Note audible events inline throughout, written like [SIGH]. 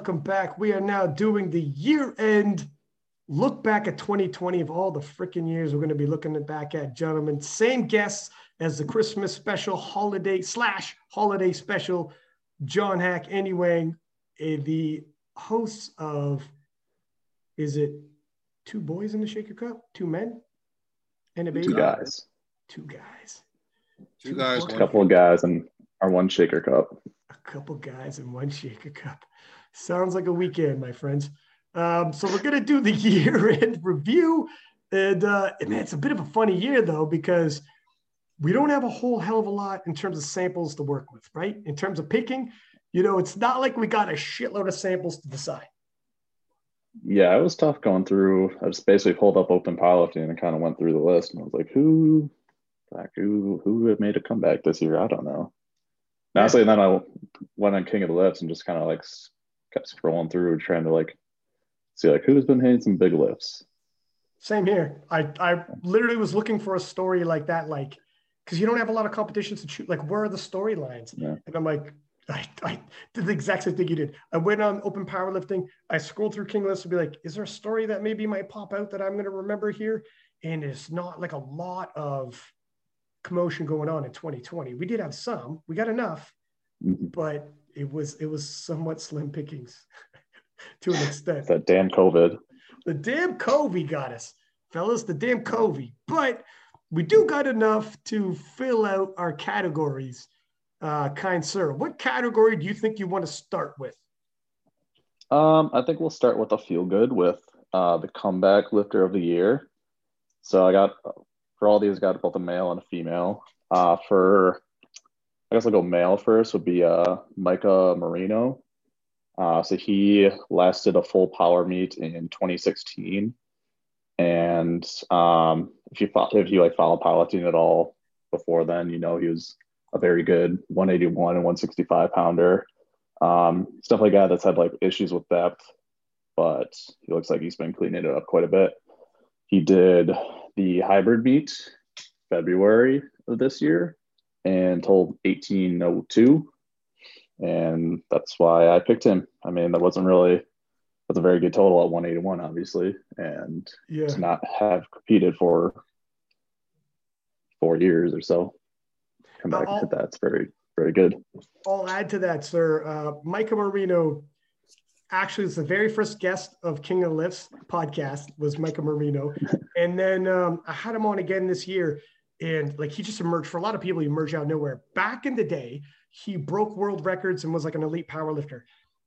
and welcome back. We are now doing the year end look back at 2020 of all the freaking years we're going to be looking back at, gentlemen. Same guests as the Christmas special, holiday slash holiday special. John Hack, anyway, eh, the hosts of, is it two boys in the Shaker Cup? Two men? And a baby? Two guys. Two guys. Two, two guys. A couple of guys and our one Shaker Cup a couple guys and one shaker cup. Sounds like a weekend, my friends. Um, so we're gonna do the [LAUGHS] year-end review, and, uh, man, it's a bit of a funny year though because we don't have a whole hell of a lot in terms of samples to work with, right? In terms of picking, you know, it's not like we got a shitload of samples to decide. Yeah, it was tough going through. I just basically pulled up open powerlifting and kind of went through the list, and I was like, who, like, who, who have made a comeback this year? I don't know. Honestly, and then I went on King of the Lifts and just kind of like kept scrolling through, trying to like see like who's been hitting some big lifts. Same here. I I literally was looking for a story like that, like because you don't have a lot of competitions to choose. Like, where are the storylines? Yeah. And I'm like, I, I did the exact same thing you did. I went on open powerlifting. I scrolled through King List to be like, is there a story that maybe might pop out that I'm going to remember here? And it's not like a lot of commotion going on in 2020. We did have some, we got enough, mm-hmm. but it was it was somewhat slim pickings [LAUGHS] to an extent. that damn COVID. The damn COVID got us, fellas. The damn COVID. But we do got enough to fill out our categories. Uh, kind sir, what category do you think you want to start with? Um, I think we'll start with a feel good with uh, the comeback lifter of the year. So I got for all these, got both a male and a female. Uh, for I guess I'll go male first. Would be uh, Micah Marino. Uh, so he lasted a full power meet in 2016, and um, if you if you like follow powerlifting at all before then, you know he was a very good 181 and 165 pounder. Um, stuff like that that's had like issues with depth, but he looks like he's been cleaning it up quite a bit. He did the hybrid meet February of this year and told 1802. And that's why I picked him. I mean, that wasn't really that's a very good total at 181, obviously. And yeah. to not have competed for four years or so. Come back uh, to that's very, very good. I'll add to that, sir. Uh, Micah Marino actually was the very first guest of King of Lifts podcast was Micah Marino. [LAUGHS] and then um, I had him on again this year. And like he just emerged for a lot of people, he emerged out of nowhere. Back in the day, he broke world records and was like an elite power lifter.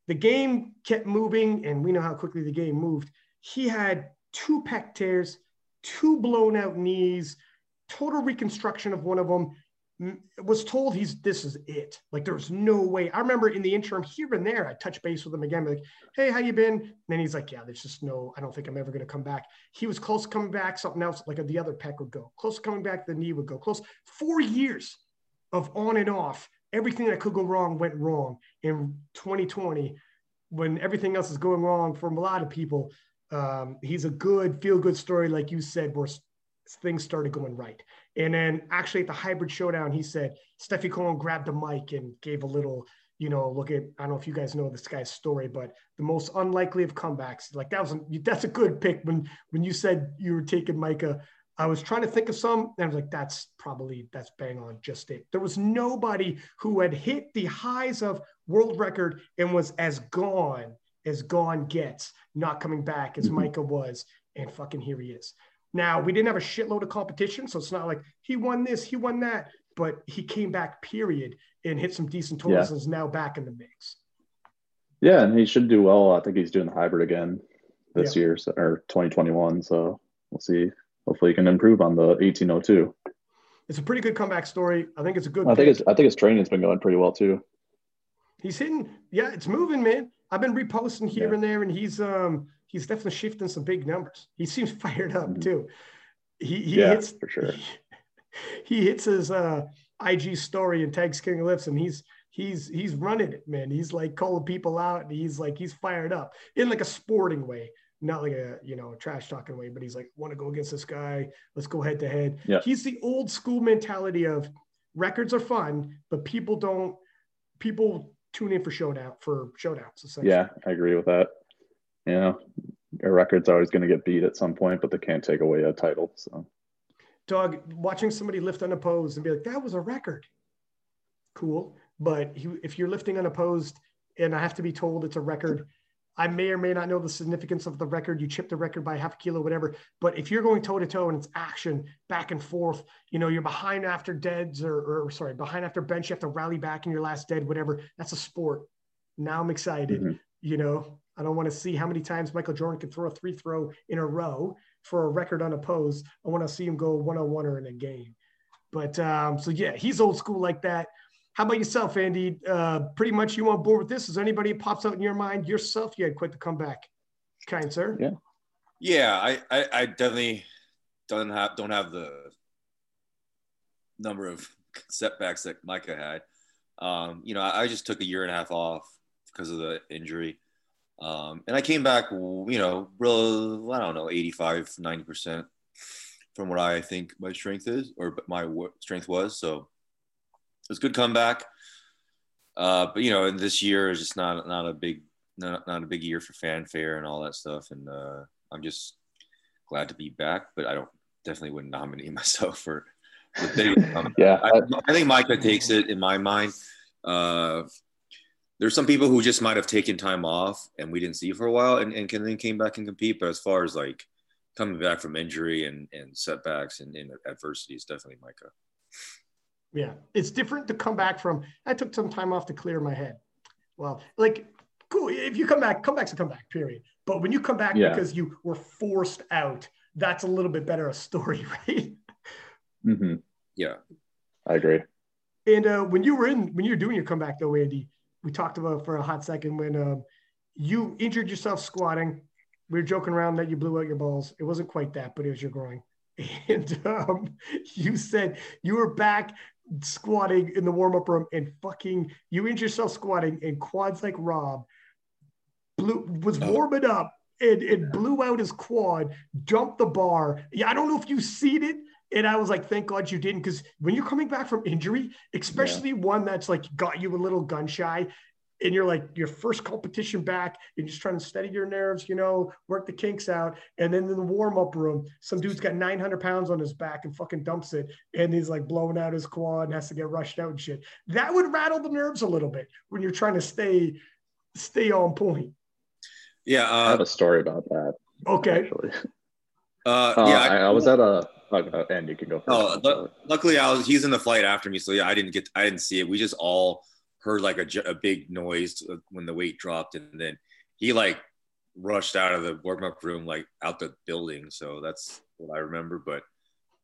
The game kept moving, and we know how quickly the game moved. He had two pec tears, two blown out knees, total reconstruction of one of them, was told he's this is it. Like there's no way. I remember in the interim here and there, I touch base with him again, like, hey, how you been? And then he's like, yeah, there's just no. I don't think I'm ever going to come back. He was close to coming back. Something else like the other pec would go close coming back. The knee would go close. Four years of on and off. Everything that could go wrong went wrong in 2020 when everything else is going wrong for a lot of people. Um, he's a good feel good story, like you said, where things started going right. And then actually at the hybrid showdown, he said Stefi Cohen grabbed the mic and gave a little, you know, look at I don't know if you guys know this guy's story, but the most unlikely of comebacks. Like that was a, that's a good pick when when you said you were taking Micah. I was trying to think of some, and I was like, that's probably that's bang on just it. There was nobody who had hit the highs of world record and was as gone as gone gets, not coming back as mm-hmm. Micah was, and fucking here he is. Now, we didn't have a shitload of competition, so it's not like he won this, he won that, but he came back, period, and hit some decent totals yeah. and is now back in the mix. Yeah, and he should do well. I think he's doing the hybrid again this yeah. year or 2021. So we'll see. Hopefully, he can improve on the 1802. It's a pretty good comeback story. I think it's a good. I think it's. I think his training's been going pretty well too. He's hitting. Yeah, it's moving, man. I've been reposting here yeah. and there, and he's um he's definitely shifting some big numbers. He seems [LAUGHS] fired up mm-hmm. too. He, he yeah, hits for sure. He, [LAUGHS] he hits his uh, IG story and tags King of Lifts, and he's he's he's running it, man. He's like calling people out, and he's like he's fired up in like a sporting way, not like a you know trash talking way, but he's like want to go against this guy. Let's go head to head. Yeah. He's the old school mentality of records are fun, but people don't people tune in for showdown for showdowns. Essentially. Yeah, I agree with that. You know, a record's always going to get beat at some point, but they can't take away a title. So, dog, watching somebody lift unopposed and be like, that was a record. Cool. But if you're lifting unopposed and I have to be told it's a record, I may or may not know the significance of the record. You chip the record by half a kilo, whatever. But if you're going toe to toe and it's action back and forth, you know, you're behind after deads or, or sorry, behind after bench, you have to rally back in your last dead, whatever. That's a sport. Now I'm excited. Mm-hmm. You know, I don't want to see how many times Michael Jordan can throw a three throw in a row for a record unopposed. I want to see him go one on one or in a game. But um, so yeah, he's old school like that. How about yourself, Andy? Uh, pretty much you on board with this? Is anybody pops out in your mind? Yourself, you had quite the comeback, kind sir. Yeah. Yeah, I, I, I definitely don't have don't have the number of setbacks that Micah had. Um, you know, I, I, just took a year and a half off because of the injury. Um, and I came back, you know, real, I don't know, 85, 90% from what I think my strength is or my strength was. So it was a good comeback. Uh, but you know, this year is just not not a big not, not a big year for fanfare and all that stuff. And uh, I'm just glad to be back. But I don't definitely wouldn't nominate [LAUGHS] myself for the big. [LAUGHS] yeah, I, I, think Micah takes it in my mind. Uh, there's some people who just might have taken time off and we didn't see for a while and, and then came back and compete. But as far as like coming back from injury and, and setbacks and, and adversity, is definitely Micah. Yeah, it's different to come back from. I took some time off to clear my head. Well, like, cool. If you come back, come back's a comeback, period. But when you come back yeah. because you were forced out, that's a little bit better a story, [LAUGHS] right? Mm-hmm. Yeah, I agree. And uh, when you were in, when you're doing your comeback, though, Andy, we talked about for a hot second when um, you injured yourself squatting. We were joking around that you blew out your balls. It wasn't quite that, but it was your groin. [LAUGHS] And um, you said you were back squatting in the warm up room and fucking you injured yourself squatting and quads like Rob blew was oh. warming up and it blew out his quad, jumped the bar. Yeah, I don't know if you seen it. And I was like, thank God you didn't. Because when you're coming back from injury, especially yeah. one that's like got you a little gun shy, and you're like your first competition back and just trying to steady your nerves, you know, work the kinks out. And then in the warm up room, some dude's got 900 pounds on his back and fucking dumps it. And he's like blowing out his quad and has to get rushed out and shit. That would rattle the nerves a little bit when you're trying to stay, stay on point. Yeah. Uh, I have a story about that. Okay. Actually. Uh, uh, yeah, I, I, was at a, and you can go. First. Oh, luckily I was, he's in the flight after me. So yeah, I didn't get, I didn't see it. We just all, heard like a, a big noise when the weight dropped, and then he like rushed out of the warm up room, like out the building. So that's what I remember. But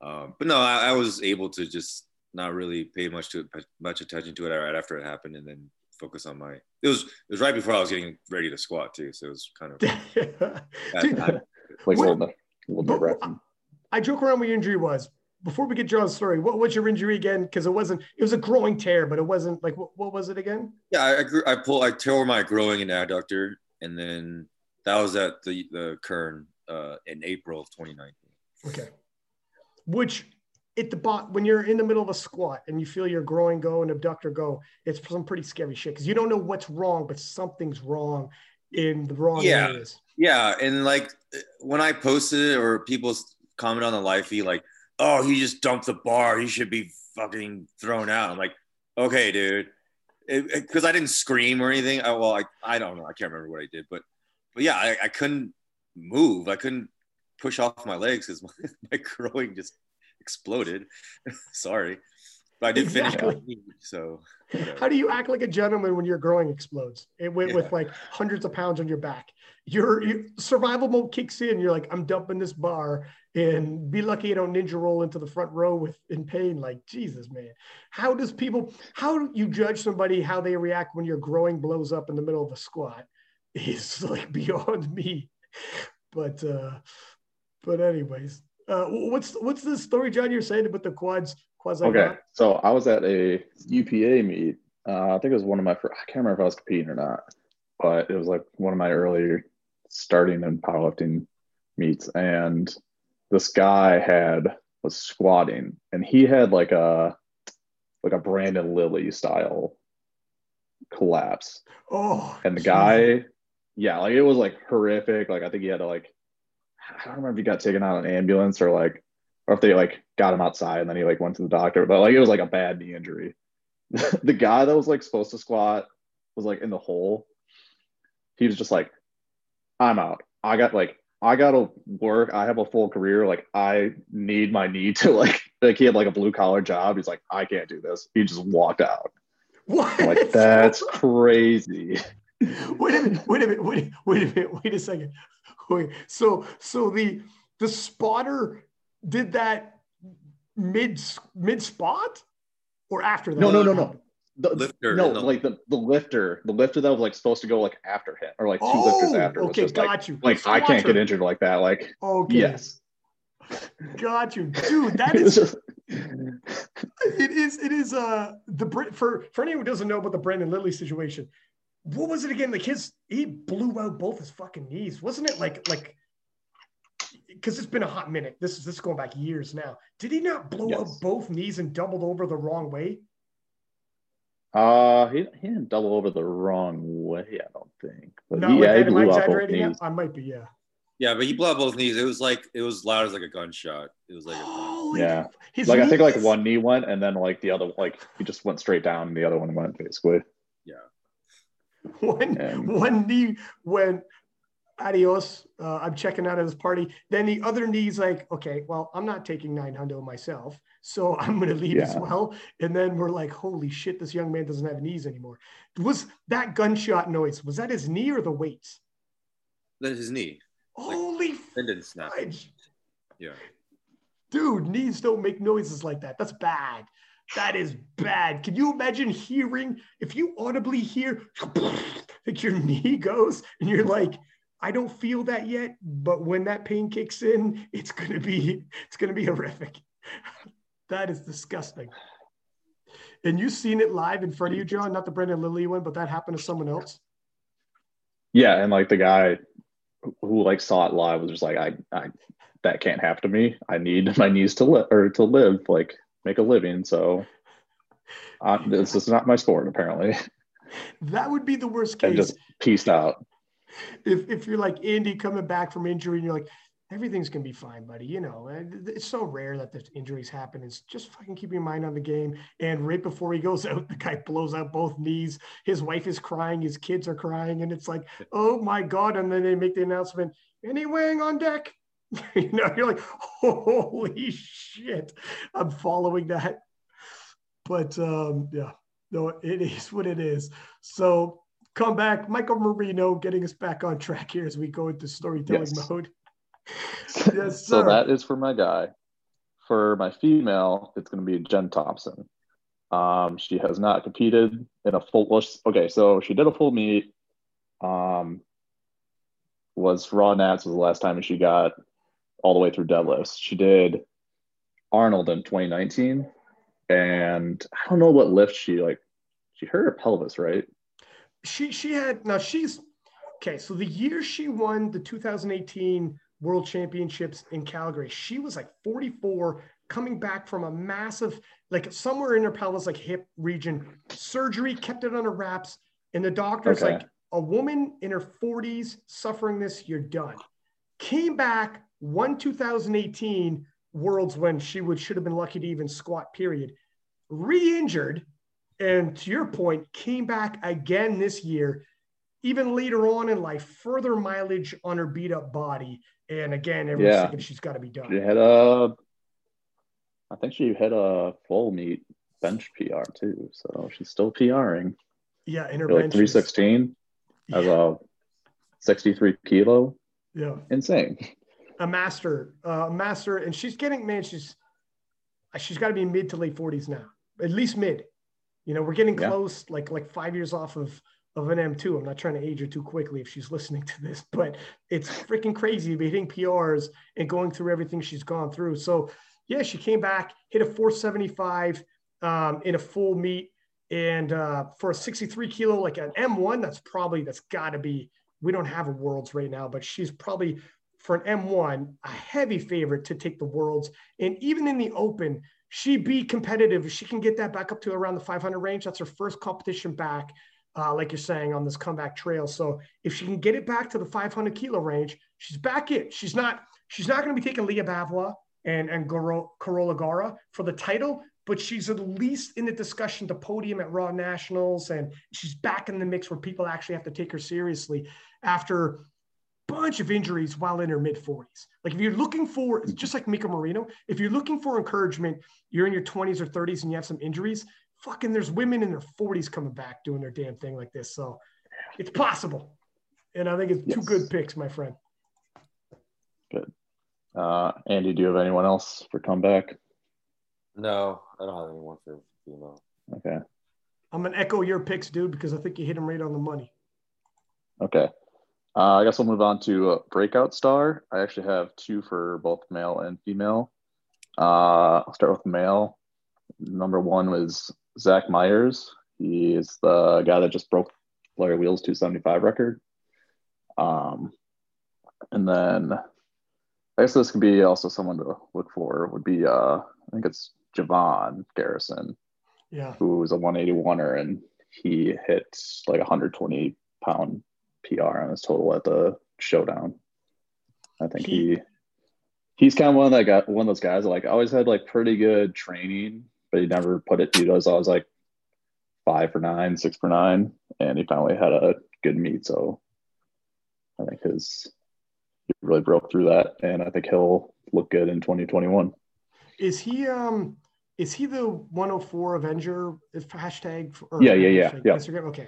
um, but no, I, I, was able to just not really pay much to much attention to it right after it happened, and then focus on my. It was it was right before I was getting ready to squat too, so it was kind of [LAUGHS] Dude, like a little bit, a little bit. I joke around what your injury was before we get John's story, what was your injury again? Because it wasn't, it was a growing tear, but it wasn't like, what, what was it again? Yeah, I, I, grew, I pulled, I tore my growing and adductor, and then that was at the, the Kern uh, in April of 2019. Okay. Which at the bot, when you're in the middle of a squat and you feel your growing go and abductor go, it's some pretty scary shit because you don't know what's wrong, but something's wrong in the wrong yeah. areas. Yeah. And like when I posted it or people comment on the live feed, like, oh, he just dumped the bar. He should be fucking thrown out. I'm like, okay, dude. Because I didn't scream or anything. I, well, I, I don't know. I can't remember what I did, but but yeah, I, I couldn't move. I couldn't push off my legs because [LAUGHS] my, my growing just exploded. [LAUGHS] Sorry, but I did exactly. finish. So whatever. how do you act like a gentleman when your growing explodes? It went yeah. with like hundreds of pounds on your back. Your, your survival mode kicks in. You're like, I'm dumping this bar and be lucky you don't ninja roll into the front row with in pain like jesus man how does people how do you judge somebody how they react when your growing blows up in the middle of a squat is like [LAUGHS] beyond me but uh but anyways uh what's what's the story john you're saying about the quads quads okay so i was at a upa meet uh, i think it was one of my first, i can't remember if i was competing or not but it was like one of my earlier starting in powerlifting meets and this guy had was squatting and he had like a like a Brandon Lilly style collapse. Oh, And the geez. guy, yeah, like it was like horrific. Like I think he had to like, I don't remember if he got taken out an ambulance or like, or if they like got him outside and then he like went to the doctor. But like it was like a bad knee injury. [LAUGHS] the guy that was like supposed to squat was like in the hole. He was just like, I'm out. I got like I gotta work. I have a full career. Like I need my knee to like [LAUGHS] like he had like a blue collar job. He's like, I can't do this. He just walked out. what? I'm like that's [LAUGHS] crazy. wait a minute, wait a minute, wait, wait a minute, wait a second. Wait, so so the the spotter did that mid mid spot or after that? No, no, no, no. The, Lifter no, the- like the, the lifter, the lifter that was like supposed to go like after him or like two Oh, lifters after. was okay, just, got like, you. like I can't get injured like that. Like Okay, yes, got you, dude. That it was is just [LAUGHS] it is it is uh the Brit for for anyone who doesn't know about the Brandon Lilly situation. What was it again? Like his he blew out both his fucking knees, wasn't it? Like like because it's been a hot minute. This is this is going back years now. Did he not blow out Yes. both knees and doubled over the wrong way? uh he, he didn't double over the wrong way. I don't think. But No, he, yeah, he am I blew out both exaggerating? knees. I might be. Yeah. Yeah, but he blew out both knees. It was like it was loud as like a gunshot. It was like Holy Yeah. f- his Like I think like one knee went and then like the other like he just went straight down and the other one went basically. Yeah. One And- one knee went adios. Uh, I'm checking out of this party. Then the other knee's like, okay, well, I'm not taking nine hundo myself, so [LAUGHS] I'm gonna leave as well. And then we're like, holy shit, this young man doesn't have knees anymore. Was that gunshot noise? Was that his knee or the weights? That is his knee. Like- Holy Tendon snap. fudge. Yeah. Dude, knees don't make noises like that. That's bad. That is bad. Can you imagine hearing if you audibly hear [LAUGHS] like your knee goes and you're like, I don't feel that yet, but when that pain kicks in, it's gonna be it's gonna be horrific. [LAUGHS] that is disgusting. And you've seen it live in front of you, John, not the Brandon Lilly one, but that happened to someone else. Yeah, and like the guy who, like saw it live was just like I I that can't happen to me. I need [LAUGHS] my knees to live or to live like make a living. So uh, this is not my sport apparently. That would be the worst And case. just peaced out. If if you're like Indy coming back from injury and you're like, everything's gonna be fine, buddy. You know, it's so rare that the injuries happen. It's just fucking keep your mind on the game. And right before he goes [LAUGHS] out, the guy blows out both knees. His wife is crying, his kids are crying, and it's like, oh my god! And then they make the announcement, any weighing on deck. [LAUGHS] you know, you're like, [LAUGHS] holy shit! I'm following that. But um, yeah, no, it is what it is. So come back. Michael Marino getting us back on track here as we go into storytelling Yes. mode. [LAUGHS] Yes, So that is for my guy. For my female, it's going to be Jen Thompson. Um, she has not competed in a full. well, Okay, so she did a full meet. Um, was raw nats was the last time she got all the way through deadlifts. She did Arnold in 2019, and I don't know what lift she like. She hurt her pelvis, right? She she had now she's okay. So the year she won the 2018 World Championships in Calgary, she was like 44, coming back from a massive, like somewhere in her pelvis, like hip region, surgery, kept it under wraps, and the doctor's Okay. like, a woman in her 40s suffering this, you're done. Came back, won 2018 Worlds when she would should have been lucky to even squat. Period. Re-injured, and to your point, came back again this year, even later on in life, further mileage on her beat up body. And again, everyone's Yeah. thinking she's got to be done. She had a, I think she hit a full meet bench PR too. So she's still PRing. Yeah, in her Like bench is- 316 as yeah, a 63 kilo. yeah, Insane. a master, uh, a master, and she's getting man, she's she's got to be mid to late 40s now, at least mid. You know, we're getting Yeah. close, like like five years off of of an M2. I'm not trying to age her too quickly if she's [LAUGHS] listening to this, but it's freaking crazy to be hitting PRs and going through everything she's gone through. So yeah, she came back, hit a 475 um, in a full meet. And uh, for a 63 kilo, like an M1, that's probably, that's got to be, we don't have a worlds right now, but she's probably for an M1, a heavy favorite to take the worlds. And even in the open, she be competitive. If she can get that back up to around the 500 range, that's her first competition back. uh, like you're saying, on this comeback trail. So if she can get it back to the 500 kilo range, she's back in. She's not she's not going to be taking Leah Bavoil and and Goro, Carola Garra for the title, but she's at least in the discussion to podium at Raw Nationals, and she's back in the mix where people actually have to take her seriously after bunch of injuries while in her mid 40s. Like if you're looking for, just like Micah Marino, if you're looking for encouragement, you're in your 20s or 30s and you have some injuries, fucking there's women in their 40s coming back doing their damn thing like this. So it's possible. And I think it's yes. two good picks, my friend. Good. Uh, Andy, do you have anyone else for comeback? No, I don't have anyone for female. Okay. I'm gonna echo your picks, dude, because I think you hit them right on the money. Okay. Uh, I guess we'll move on to uh, breakout star. I actually have two for both male and female. Uh, I'll start with male. Number one was Zach Myers. He is the guy that just broke Larry Wheels 275 record. Um, and then I guess this could be also someone to look for would be uh, I think it's Javon Garrison. Yeah. Who was a 181er and he hit like 120 pound PR on his total at the showdown. I think he, he he's kind of one of that guy, one of those guys that like always had like pretty good training, but he never put it. to those. I was like five for nine, six for nine, and he finally had a good meet. So I think his he really broke through that, and I think he'll look good in 2021. Is he um is he the 104 Avenger hashtag? Or yeah, yeah, yeah, yeah. Instagram? Okay.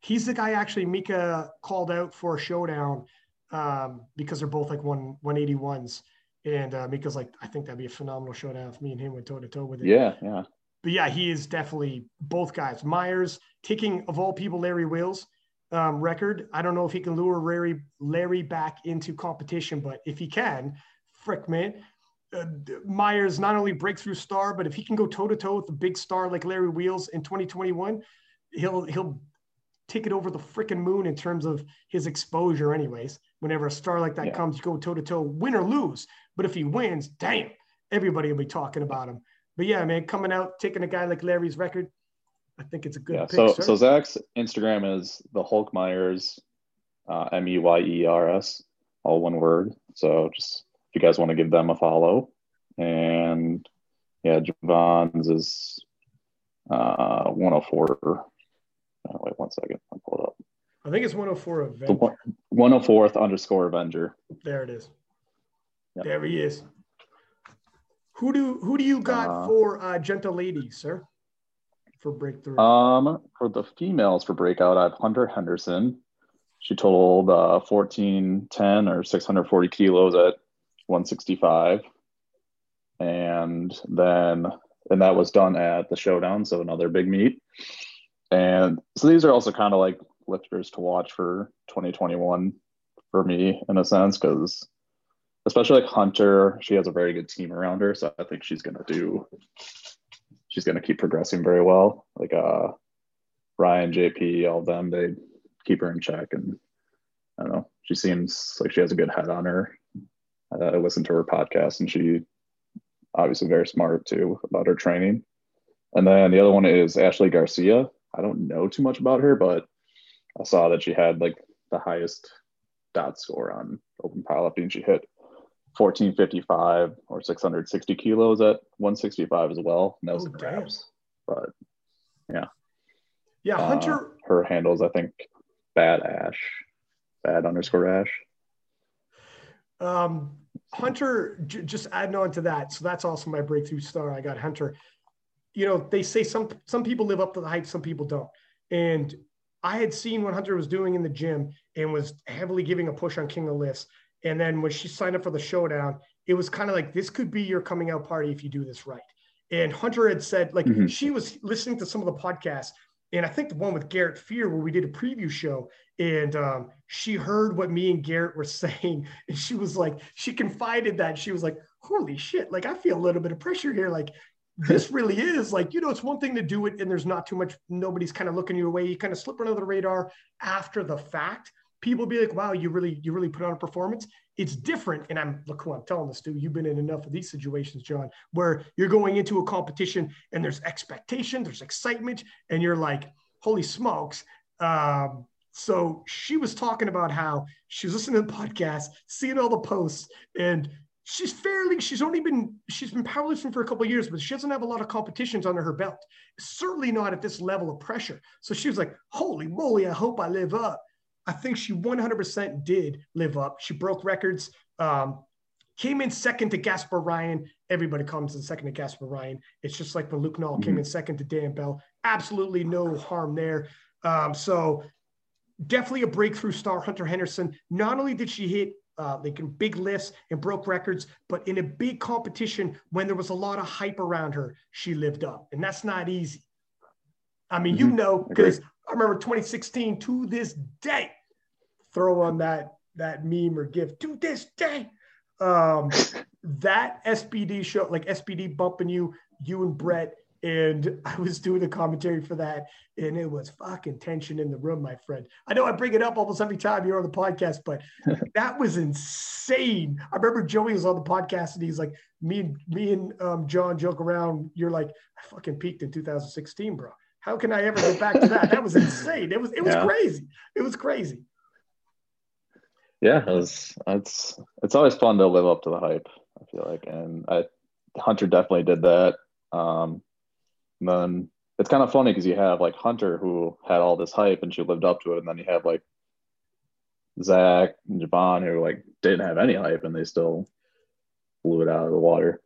He's the guy actually Micah called out for a showdown um, because they're both like one 181s. And uh, Micah's like, I think that'd be a phenomenal showdown if me and him went toe to toe with it. Yeah, yeah. But yeah, he is definitely both guys. Myers taking of all people Larry Wheels um, record. I don't know if he can lure Larry Larry back into competition, but if he can, frick man, uh, Myers not only breakthrough star, but if he can go toe to toe with a big star like Larry Wheels in 2021, he'll he'll take it over the freaking moon in terms of his exposure, anyways. Whenever a star like that yeah. comes, you go toe to toe, win or lose. But if he wins, damn, everybody will be talking about him. But yeah, man, coming out, taking a guy like Larry's record, I think it's a good yeah, pick, So, sir. so Zach's Instagram is the Hulk Myers, uh, M E Y E R S, all one word. So just if you guys want to give them a follow. And yeah, Javon's is uh, 104 Oh, wait one second. I'll pull it up. I think it's 104 Avenger. The 104th underscore Avenger. There it is. Yep. There he is. Who do who do you got uh, for uh, gentle ladies, sir? For breakthrough. Um, for the females for breakout, I have Hunter Henderson. She totaled uh, 1410 or 640 kilos at 165. And then and that was done at the showdown, so another big meet. And so these are also kind of like lifters to watch for 2021 for me in a sense, because especially like Hunter, she has a very good team around her. So I think she's gonna do she's gonna keep progressing very well. Like uh Ryan, JP, all of them, they keep her in check and I don't know. She seems like she has a good head on her. Uh, I listened to her podcast and she obviously very smart too about her training. And then the other one is Ashley Garcia. I don't know too much about her, but I saw that she had like the highest dot score on open powerlifting. She hit 1455 or 660 kilos at 165 as well. No oh, reps, but yeah. Yeah, uh, Hunter. Uh, her handles, I think, bad ash, bad underscore ash. Um, Hunter, j- just adding on to that. So that's also my breakthrough star. I got Hunter you know, they say some some people live up to the hype, some people don't. And I had seen what Hunter was doing in the gym and was heavily giving a push on King of Lifts. And then when she signed up for the showdown, it was kind of like this could be your coming out party if you do this right. And Hunter had said, like, mm-hmm. she was listening to some of the podcasts, and I think the one with Garrett Fear, where we did a preview show, and um, she heard what me and Garrett were [LAUGHS] saying, and she was like, she confided that she was like, holy shit, like I feel a little bit of pressure here. Like this really is like you know it's one thing to do it and there's not too much nobody's kind of looking your way. You kind of slip under the radar after the fact. People be like wow you really you really put on a performance. It's different and i'm look who i'm telling this to you've been in enough of these situations john where you're going into a competition and there's expectation there's excitement and you're like holy smokes. Um, so she was talking about how she was listening to the podcast, seeing all the posts, and she's fairly she's only been she's been powerlifting for a couple years but she doesn't have a lot of competitions under her belt certainly not at this level of pressure so she was like holy moly i hope i live up i think she 100% did live up she broke records um, came in second to Gasper Ryan. Everybody comes in second to Gasper Ryan. It's just like when Luke Nall mm-hmm. came in second to Dan Bell. Absolutely no harm there. Um, so definitely a breakthrough star, Hunter Henderson. Not only did she hit uh, like in big lifts and broke records, but in a big competition when there was a lot of hype around her, she lived up, and that's not easy. I mean, mm-hmm. you know, because I remember 2016 to this day, throw on that that meme or gift to this day. Um, [LAUGHS] that SBD show, like SBD bumping you, you and Brett and [LAUGHS] I was doing the commentary for that, and it was fucking tension in the room, my friend. I know I bring it up almost every time you're on the podcast, but [LAUGHS] that was insane. I remember Joey was on the podcast, and he's like, "Me and me and um, John joke around. You're like, I fucking peaked in 2016, bro. How can I ever get back to that? That was insane. It was it was yeah. crazy. It was crazy. Yeah, it was. It's it's always fun to live up to the hype. I feel like, and I Hunter definitely did that. Um, and then it's kind of funny because you have like Hunter who had all this hype and she lived up to it, and then you have like Zach and Javon who like didn't have any hype and they still blew it out of the water.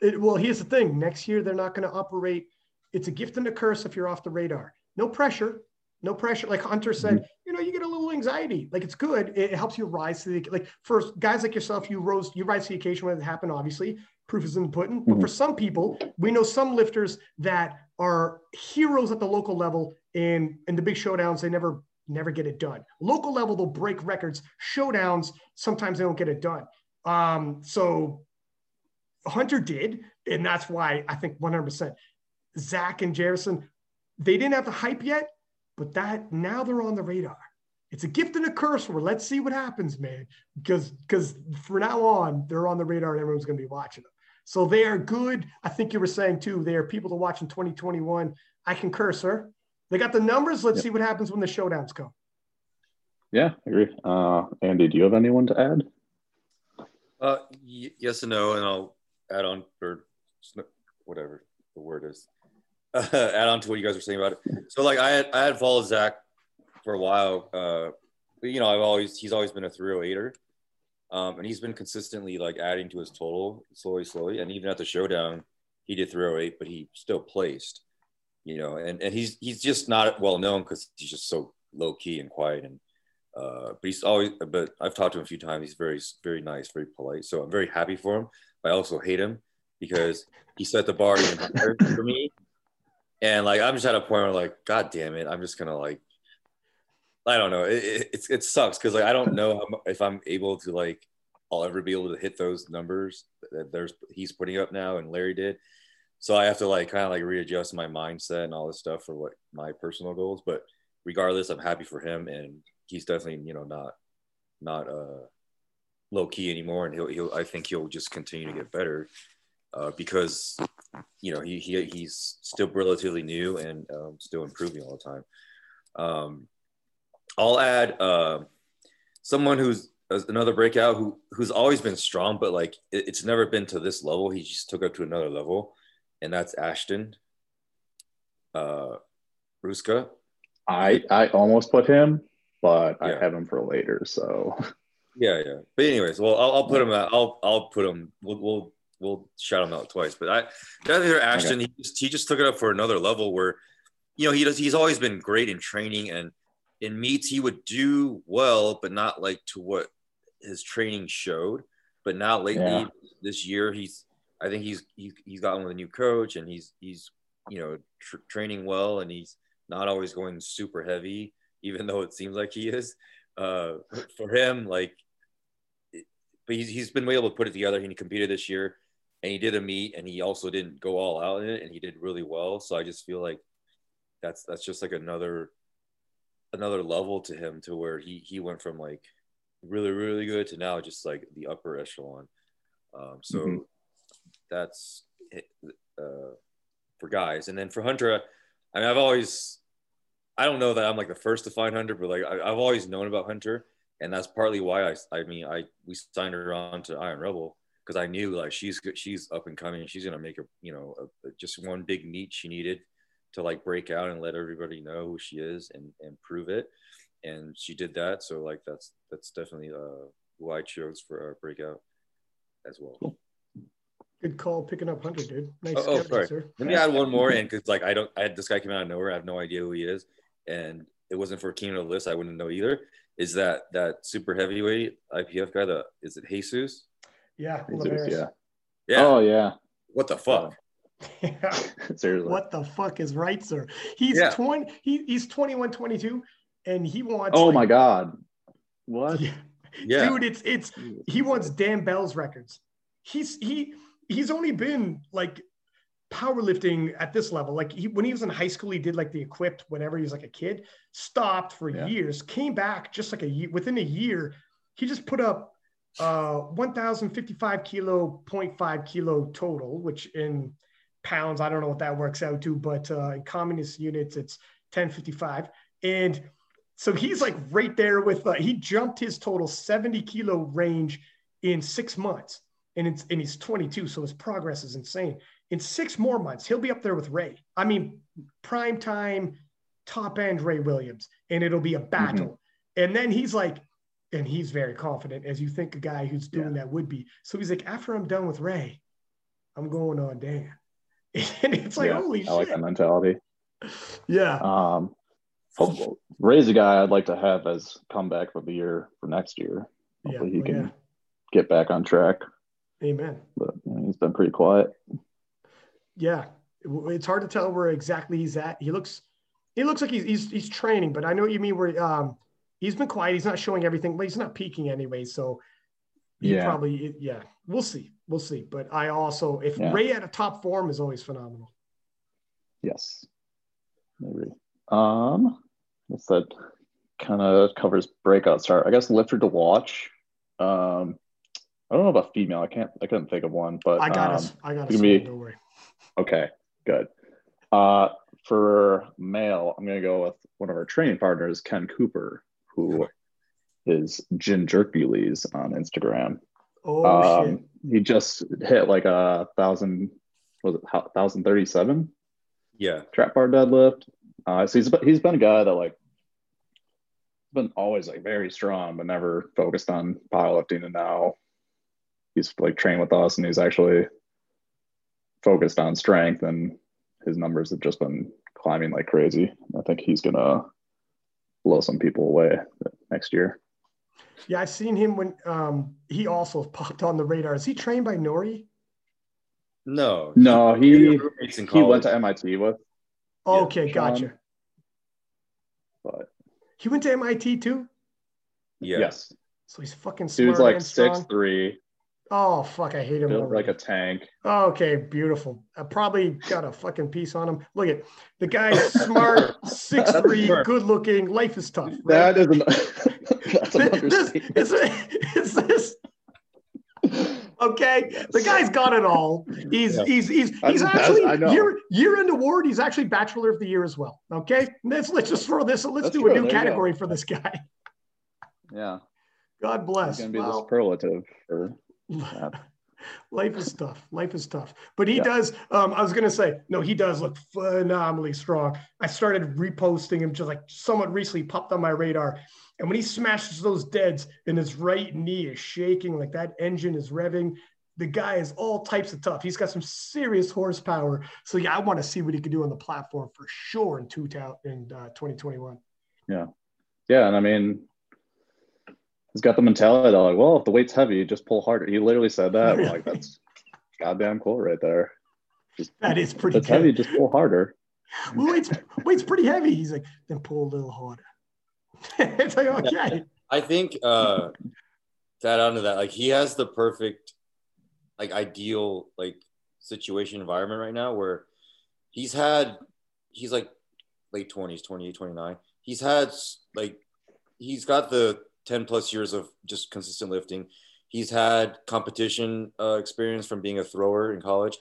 It, well, here's the thing: next year they're not going to operate. It's a gift and a curse if you're off the radar. No pressure, no pressure. Like Hunter said, mm-hmm. you know, you get a little anxiety. Like it's good. It helps you rise to the like. for guys like yourself, you rose, you rise to the occasion when it happened. Obviously, proof is in the pudding. But mm-hmm. for some people, we know some lifters that are heroes at the local level and in the big showdowns, they never never get it done. Local level, they'll break records. Showdowns, sometimes they don't get it done. Um, so Hunter did, and that's why I think 100%. Zach and Jerison, they didn't have the hype yet, but that now they're on the radar. It's a gift and a curse. Where let's see what happens, man. Because because for now on, they're on the radar and everyone's going to be watching them. So they are good. I think you were saying too, they are people to watch in 2021. I concur, sir. They got the numbers. Let's yep. see what happens when the showdowns come. Yeah, I agree. Uh, Andy, do you have anyone to add? Uh, y- yes and no, and I'll add on or whatever the word is. Uh, [LAUGHS] add on to what you guys were saying about it. So, like, I had I had followed Zach for a while. Uh, you know, I've always he's always been a 308er. Um, and he's been consistently like adding to his total slowly, slowly. And even at the showdown, he did 308, but he still placed, you know, and, and he's, he's just not well known because he's just so low key and quiet. And, uh, but he's always, but I've talked to him a few times. He's very, very nice, very polite. So I'm very happy for him. But I also hate him because he set the bar even higher for me. And like, I'm just at a point where like, God damn it. I'm just to like I don't know. It, it, it sucks because like I don't know if I'm able to like I'll ever be able to hit those numbers that there's he's putting up now and Larry did. So I have to like kind of like readjust my mindset and all this stuff for what my personal goals. But regardless, I'm happy for him and he's definitely you know not not uh low key anymore and he'll he'll I think he'll just continue to get better uh, because you know he, he he's still relatively new and um, still improving all the time. Um, I'll add uh, someone who's another breakout who who's always been strong, but like it, it's never been to this level. He just took it to another level, and that's Ashton uh, Rouska. I I almost put him, but yeah. I have him for later. So [LAUGHS] yeah, yeah. But anyways, well, I'll, I'll put him. Out, I'll I'll put him. We'll we'll we'll shout him out twice. But I here Ashton, okay. he just he just took it up for another level where, you know, he does. He's always been great in training and in meets he would do well, but not like to what his training showed. But now lately, yeah. this year, he's I think he's he, he's gotten with a new coach and he's he's you know tr- training well and he's not always going super heavy, even though it seems like he is. Uh, for him, like, but he's he's been able to put it together. He competed this year, and he did a meet, and he also didn't go all out in it, and he did really well. So I just feel like that's that's just like another another level to him to where he he went from like really really good to now just like the upper echelon. Um, so mm-hmm. that's uh, for guys, and then for Hunter, I mean I've always I don't know that I'm like the first to find Hunter, but like I, have always known about Hunter, and that's partly why I I mean I we signed her on to Iron Rebel because I knew like she's she's up and coming. She's gonna make a you know a, just one big meet she needed to like break out and let everybody know who she is and and prove it. And she did that. So like that's that's definitely uh, who I chose for our breakout as well. Good call picking up Hunter, dude. Nice. Oh, oh sorry. Sir. Let me add one more in because like I don't I had this guy came out of nowhere. I have no idea who he is, and it wasn't for King of the Lifts. I wouldn't know either. Is that that super heavyweight IPF guy? The is it Jesus? Yeah, Jesus, yeah. Yeah. Oh yeah. What the fuck? Yeah. [LAUGHS] Seriously. What the fuck is right, sir? He's yeah. 20, he, he's 21, 22, and he wants Oh like, my god. What? Yeah. yeah. Dude, it's it's he wants Dan Bell's records. He's he he's only been like powerlifting at this level. Like he, when he was in high school, he did like the equipped whenever he was like a kid, stopped for yeah. years, came back just like a year within a year. He just put up uh 1055 kilo 0.5 kilo total which in pounds i don't know what that works out to but uh in communist units it's 1055 and so he's like right there with uh, he jumped his total 70 kilo range in six months. And it's and he's 22 so his progress is insane. In six more months he'll be up there with ray. I mean prime time top end ray williams and it'll be a battle. Mm-hmm. and then he's like and he's very confident as you think a guy who's doing yeah. that would be so he's like after i'm done with ray i'm going on dan [LAUGHS] and it's like yeah, holy I shit. like that mentality yeah um Ray's a guy I'd like to have as comeback of the year for next year. Hopefully yeah, he can yeah. get back on track. Amen. But you know, he's been pretty quiet. Yeah, it's hard to tell where exactly he's at. He looks, he looks like he's he's, he's training, but I know what you mean. Where um, he's been quiet. He's not showing everything, but he's not peaking anyway. So yeah, probably yeah. We'll see. We'll see. But I also, if yeah. Ray at a top form is always phenomenal. Yes. Maybe. Um, what's that? Kind of covers breakout start. I guess lifter to watch. Um, I don't know about female. I can't. I couldn't think of one, but I got um, us. I got us. Be, don't worry. Okay, good. Uh, for male, I'm gonna go with one of our training partners, Ken Cooper, who is Gin Jerkules on Instagram. Oh um, shit. He just hit like a thousand. Was it thousand thirty seven? Yeah. Trap bar deadlift. Uh, so he's he's been a guy that like been always like very strong, but never focused on powerlifting, and now he's like trained with us and he's actually focused on strength and his numbers have just been climbing like crazy. I think he's gonna blow some people away next year. Yeah, I've seen him when um, he also popped on the radar. Is he trained by Nori? No, no, he he went to MIT with. Okay, yeah, gotcha. But he went to MIT too. Yeah. Yes. So he's fucking smart. Dude's like six three, Oh fuck, I hate him. Built like a tank. okay, beautiful. I probably got a fucking piece on him. Look at the guy's [LAUGHS] smart, six three, good looking. Life is tough. Right? That is an. [LAUGHS] that's an this, is, is this. Okay, the guy's got it all. He's yeah. he's he's he's actually year year end award. He's actually bachelor of the year as well. Okay, let's let's just throw this. Let's That's do true. a new there category for this guy. Yeah. God bless. It's gonna be wow. the superlative for [LAUGHS] life is tough. Life is tough. But he yeah. does. Um, I was gonna say, no, he does look phenomenally strong. I started reposting him just like somewhat recently popped on my radar. And when he smashes those deads and his right knee is shaking, like that engine is revving, the guy is all types of tough. He's got some serious horsepower. So yeah, I want to see what he can do on the platform for sure in two in uh, 2021. Yeah, yeah, and I mean, he's got the mentality that like, well, if the weight's heavy, just pull harder. He literally said that. Really? Like that's [LAUGHS] goddamn cool right there. Just, that is pretty. It's heavy. Just pull harder. Well, weight's weight's pretty heavy. He's like, then pull a little harder. [LAUGHS] it's like okay. I think uh, to add on to that, like he has the perfect, like ideal like situation environment right now where he's had he's like late 20s 28 29 he's had like he's got the 10 plus years of just consistent lifting. He's had competition uh, experience from being a thrower in college,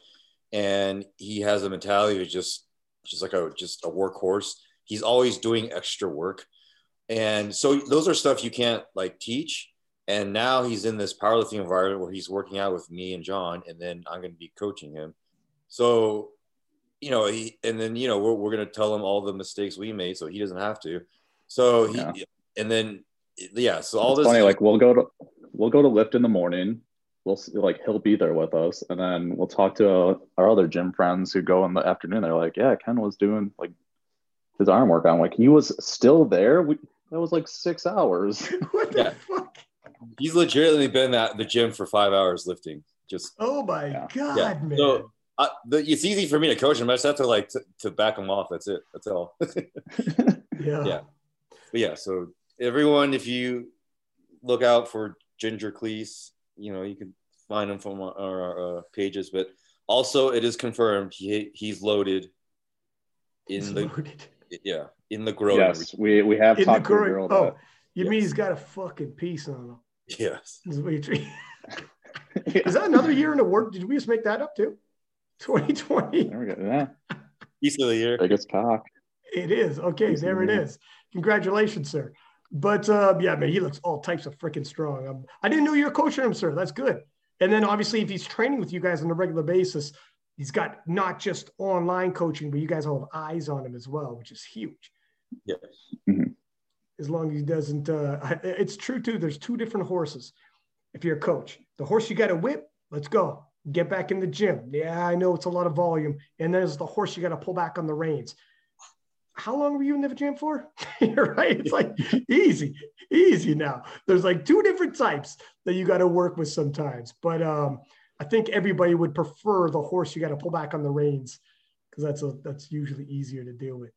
and he has a mentality of just just like a just a workhorse. he's always doing extra work. And so those are stuff you can't like teach. And now he's in this powerlifting environment where he's working out with me and John, and then I'm going to be coaching him. So, you know, he, and then, you know, we're, we're going to tell him all the mistakes we made so he doesn't have to. So he, Yeah. and then, yeah, so all it's this. funny. Like we'll go to we'll go to lift in the morning. We'll s- like he'll be there with us, and then we'll talk to uh, our other gym friends who go in the afternoon. They're like, "Yeah, Ken was doing like his arm work." I'm like, "He was still there. We that was like six hours." [LAUGHS] what the Yeah. fuck? he's legitimately been at the gym for five hours lifting. Just Oh my Yeah. god, Yeah. man! So- I, the, it's easy for me to coach him. I just have to like to, to back him off. That's it. That's all. [LAUGHS] yeah. yeah. But yeah, so everyone, if you look out for Ginger Cleese, you know, you can find him from our, our uh, pages. But also, it is confirmed he he's loaded in He's the loaded. yeah in the grow. yes, we we have In the talked to a girl Oh, that you mean he's got a fucking piece on him? Yes. Is what you- [LAUGHS] Is that another year in the work? Did we just make that up too? 2020. there we go. Yeah, Piece of the year. biggest cock. It is. Okay, there it is Congratulations, sir. But uh, yeah, man, he looks all types of freaking strong. Um, I didn't know you were coaching him, sir. That's good. And then obviously, if he's training with you guys on a regular basis, he's got not just online coaching, but you guys all have eyes on him as well, which is huge. Yes. As long as he doesn't, uh, it's true too. There's two different horses. If you're a coach, the horse you got to whip, let's go. Get back in the gym. Yeah, I know it's a lot of volume. And there's the horse you got to pull back on the reins. How long were you in the gym for? [LAUGHS] You're right. It's like easy, easy now. There's like two different types that you got to work with sometimes. But um, I think everybody would prefer the horse you got to pull back on the reins because that's a that's usually easier to deal with.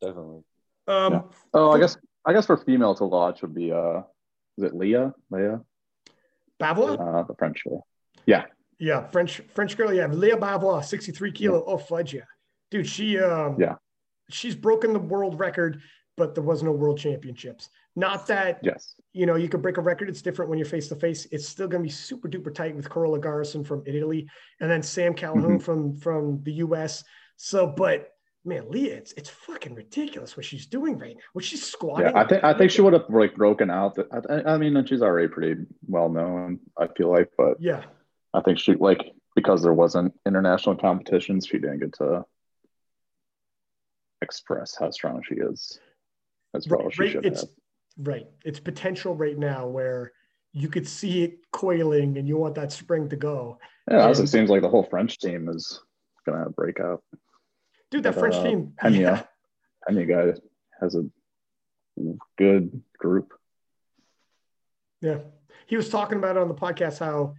Definitely. Um, Yeah. Oh, I guess I guess for female to watch would be uh, is it Leah? Leah, Bavoil? uh, the French girl. Yeah, Yeah, French French girl. Yeah, Leah Bavoil, 63 kilo. Oh fudge, yeah, dude. She um, Yeah. She's broken the world record, but there was no world championships. Not that Yes. you know you could break a record. It's different when you're face to face. It's still going to be super duper tight with Corolla Garrison from Italy, and then Sam Calhoun mm-hmm. from from the U.S. So, but man, Leah, it's it's fucking ridiculous what she's doing right now. What she's squatting. Yeah, I think I think she would have like broken out. I, I mean, she's already pretty well known. I feel like, but Yeah, I think she like because there wasn't international competitions, she didn't get to express how strong she is as well Right, as she right, should it's- have. right. It's potential right now where you could see it coiling, and you want that spring to go. Yeah, it also and- seems like the whole French team is gonna break up. Dude, that But, French uh, team. Pena. Yeah. You guys has a good group. Yeah. He was talking about it on the podcast how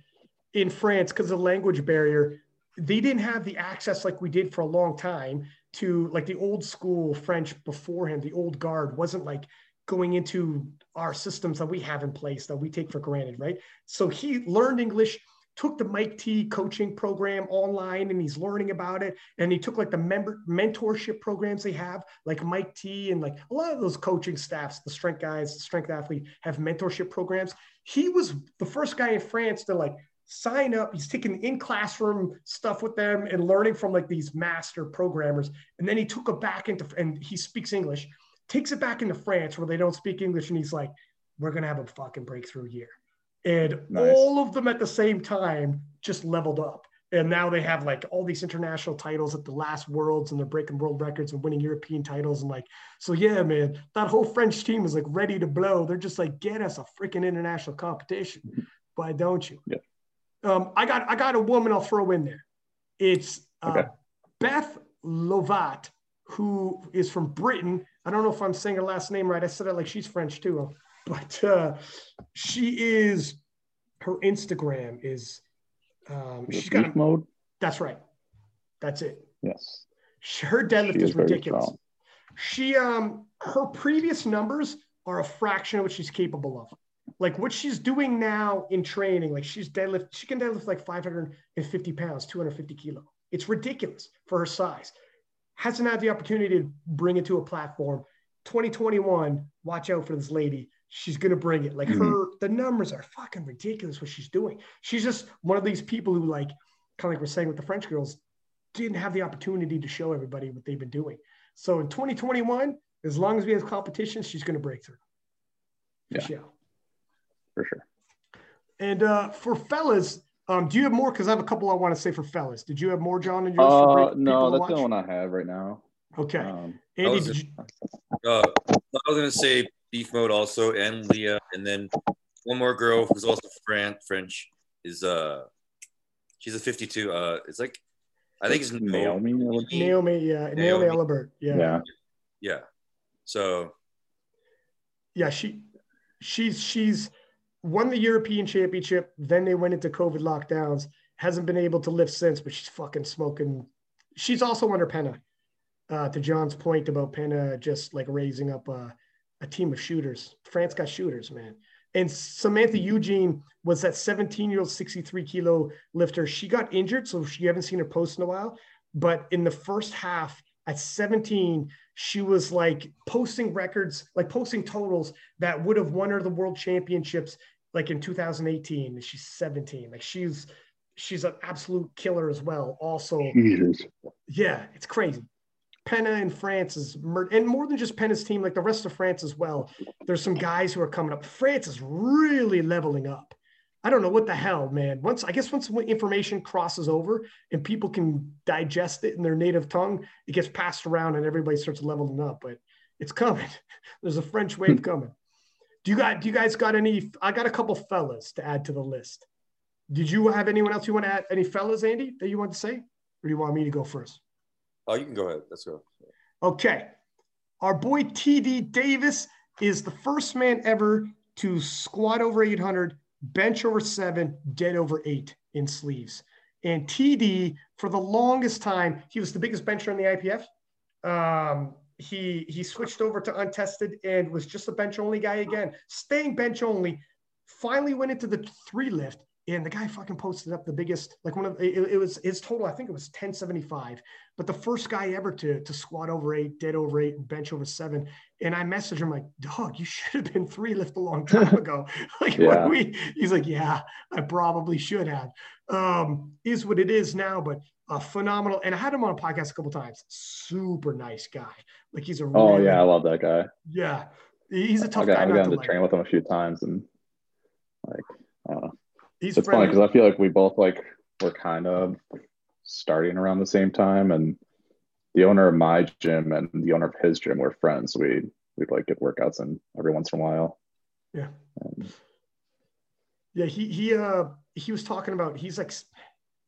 in France, because of the language barrier, they didn't have the access like we did for a long time to like the old school French before him, The old guard wasn't like going into our systems that we have in place that we take for granted, right? So he learned English, took the Mike T coaching program online, and he's learning about it. And he took like the member mentorship programs they have, like Mike T, and like a lot of those coaching staffs, the strength guys, the strength athlete have mentorship programs. He was the first guy in France to like sign up. He's taking in classroom stuff with them and learning from like these master programmers. And then he took it back into and he speaks English, takes it back into France where they don't speak English, and he's like, "We're gonna have a fucking breakthrough year." And Nice. all of them at the same time just leveled up. And now they have like all these international titles at the last worlds and they're breaking world records and winning European titles. And like, so yeah, man, that whole French team is like ready to blow. They're just like, get us a freaking international competition. Why don't you? Yeah. Um, I got I got a woman I'll throw in there. It's uh, Okay. Beth Lovat, who is from Britain. I don't know if I'm saying her last name right. I said it like she's French too, [LAUGHS] but uh, she is. Her Instagram is. Um, she's got. beef mode. That's right. That's it. Yes. Her deadlift She is, is ridiculous. She um her previous numbers are a fraction of what she's capable of. Like what she's doing now in training, like she's deadlift, she can deadlift like 550 pounds, 250 kilo. It's ridiculous for her size. Hasn't had the opportunity to bring it to a platform. 2021, watch out for this lady. She's gonna bring it. Like Mhm. her, the numbers are fucking ridiculous what she's doing. She's just one of these people who like, kind of like we're saying with the French girls, didn't have the opportunity to show everybody what they've been doing. So in 2021, As long as we have competition, she's going to break through. Yeah. Sure. for sure. And uh, for fellas, um, do you have more? Because I have a couple I want to say for fellas. Did you have more, John? In yours for Uh, no, people to that's the watch? one I have right now. Okay, Um, Andy, was did you, Uh, I was gonna say beef mode also, and Leah, and then one more girl who's also Fran French is uh, she's a 52. Uh, it's like I think it's Naomi. or what- Naomi, yeah, Naomi, Naomi. Ellibert, yeah. yeah, Yeah. Yeah. She, she's she's won the European Championship. Then they went into COVID lockdowns. Hasn't been able to lift since, but she's fucking smoking. She's also under Penna. Uh, to John's point about Penna just like raising up a, a team of shooters. France got shooters, man. And Samantha Eugene was that 17 year old, 63 kilo lifter. She got injured, so she haven't seen her post in a while. But in the first half at 17, she was like posting records, like posting totals that would have won her the world championships like in 2018. She's 17. Like she's she's an absolute killer as well. Also, Jesus. yeah, it's crazy. Penna and France is mur- and more than just Penna's team, like the rest of France as well. There's some guys who are coming up. France is really leveling up. I don't know what the hell, man. Once I guess once information crosses over and people can digest it in their native tongue, it gets passed around and everybody starts leveling up. But it's coming. [LAUGHS] There's a French wave hmm. coming. Do you got? Do you guys got any? I got a couple fellas to add to the list. Did you have anyone else you want to add? Any fellas, Andy, that you want to say, or do you want me to go first? oh, you can go ahead. Let's go. Okay. Our boy TD Davis is the first man ever to squat over 800, bench over seven, dead over eight in sleeves. And TD, for the longest time, he was the biggest bencher in the IPF. Um, he he switched over to untested and was just a bench only guy again, staying bench only. Finally went into the three lift, and the guy fucking posted up the biggest, like one of it, it was his total. I think it was 1075 but the first guy ever to, to squat over eight, dead over eight, and bench over seven. And I messaged him like, dog, you [LAUGHS] should have been three lift a long time [LAUGHS] ago. [LAUGHS] like Yeah. we, he's like, yeah, I probably should have. Um, is what it is now, but a phenomenal. And I had him on a podcast a couple times. Super nice guy. Like he's a Oh yeah, I love that guy. yeah. He's a tough got, guy I've gotten to to like. train with him a few times, and like, I don't know. He's It's funny because I feel like we both like were kind of starting around the same time, and the owner of my gym and the owner of his gym were friends. We we'd like get workouts in every once in a while. Yeah. And Yeah, he he uh he was talking about he's like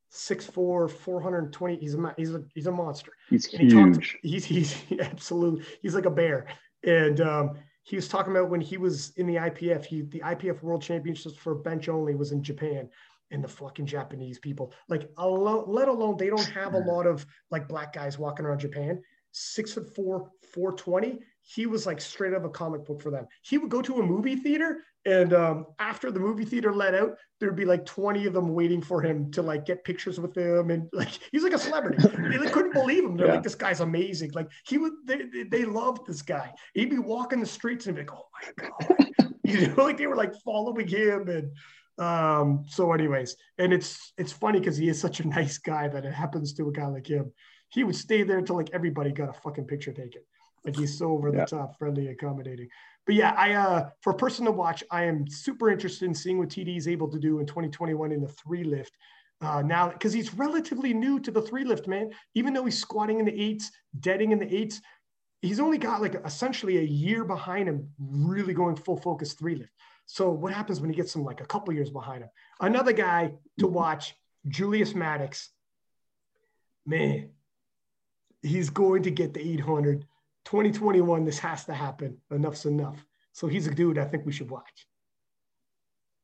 six four, four hundred and twenty. He's a he's a he's a monster. he's And he talked- huge. he's he's [LAUGHS] absolute. He's like a bear. And um, he was talking about when he was in the IPF. He the IPF World Championships for bench only was in Japan, and the fucking Japanese people, like, alo- let alone they don't have a lot of like black guys walking around Japan. Six foot four, four twenty. He was like straight out of a comic book for them. He would go to a movie theater, and um, after the movie theater let out, there'd be like twenty of them waiting for him to like get pictures with him, and [LAUGHS] like he's like a celebrity. they like, couldn't believe him. They're Yeah. like, this guy's amazing. Like he would, they, they, they loved this guy. He'd be walking the streets and be like, oh my god, [LAUGHS] you know, like they were like following him and. Um, so anyways, and it's it's funny because he is such a nice guy that it happens to a guy like him. He would stay there until like everybody got a fucking picture taken. Like he's so over the Yeah. top, friendly, accommodating. But yeah, I uh for a person to watch, I am super interested in seeing what TD is able to do in 2021 in the three lift. Uh, now, because he's relatively new to the three lift, man. Even though he's squatting in the eights, deading in the eights, he's only got like essentially a year behind him, really going full focus three lift. So what happens when he gets some like a couple years behind him? Another guy to watch, Julius Maddox. Man, he's going to get the 800. 2021, this has to happen. Enough's enough. So he's a dude I think we should watch.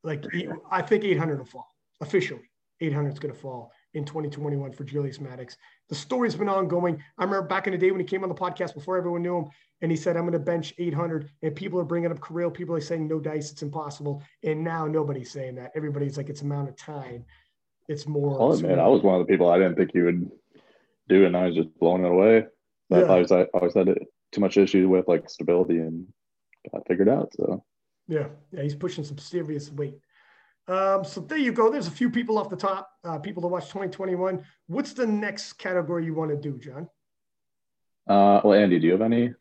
Like, For he- sure. I think 800 will fall officially. 800 is going to fall in 2021 for Julius Maddox. The story's been ongoing. I remember back in the day when he came on the podcast before everyone knew him, and he said, I'm going to bench 800. And people are bringing up Kirill. People are saying, no dice, it's impossible. And now nobody's saying that. Everybody's like, it's a amount of time. It's more. Oh, I'll admit, I was one of the people I didn't think he would do and I was just blowing it away. But Yeah. I was I always had too much issue with like stability and got figured out. So Yeah, yeah, he's pushing some serious weight. Um, so there you go. There's a few people off the top, uh, people to watch 2021. What's the next category you want to do, John? uh well Andy, do you have any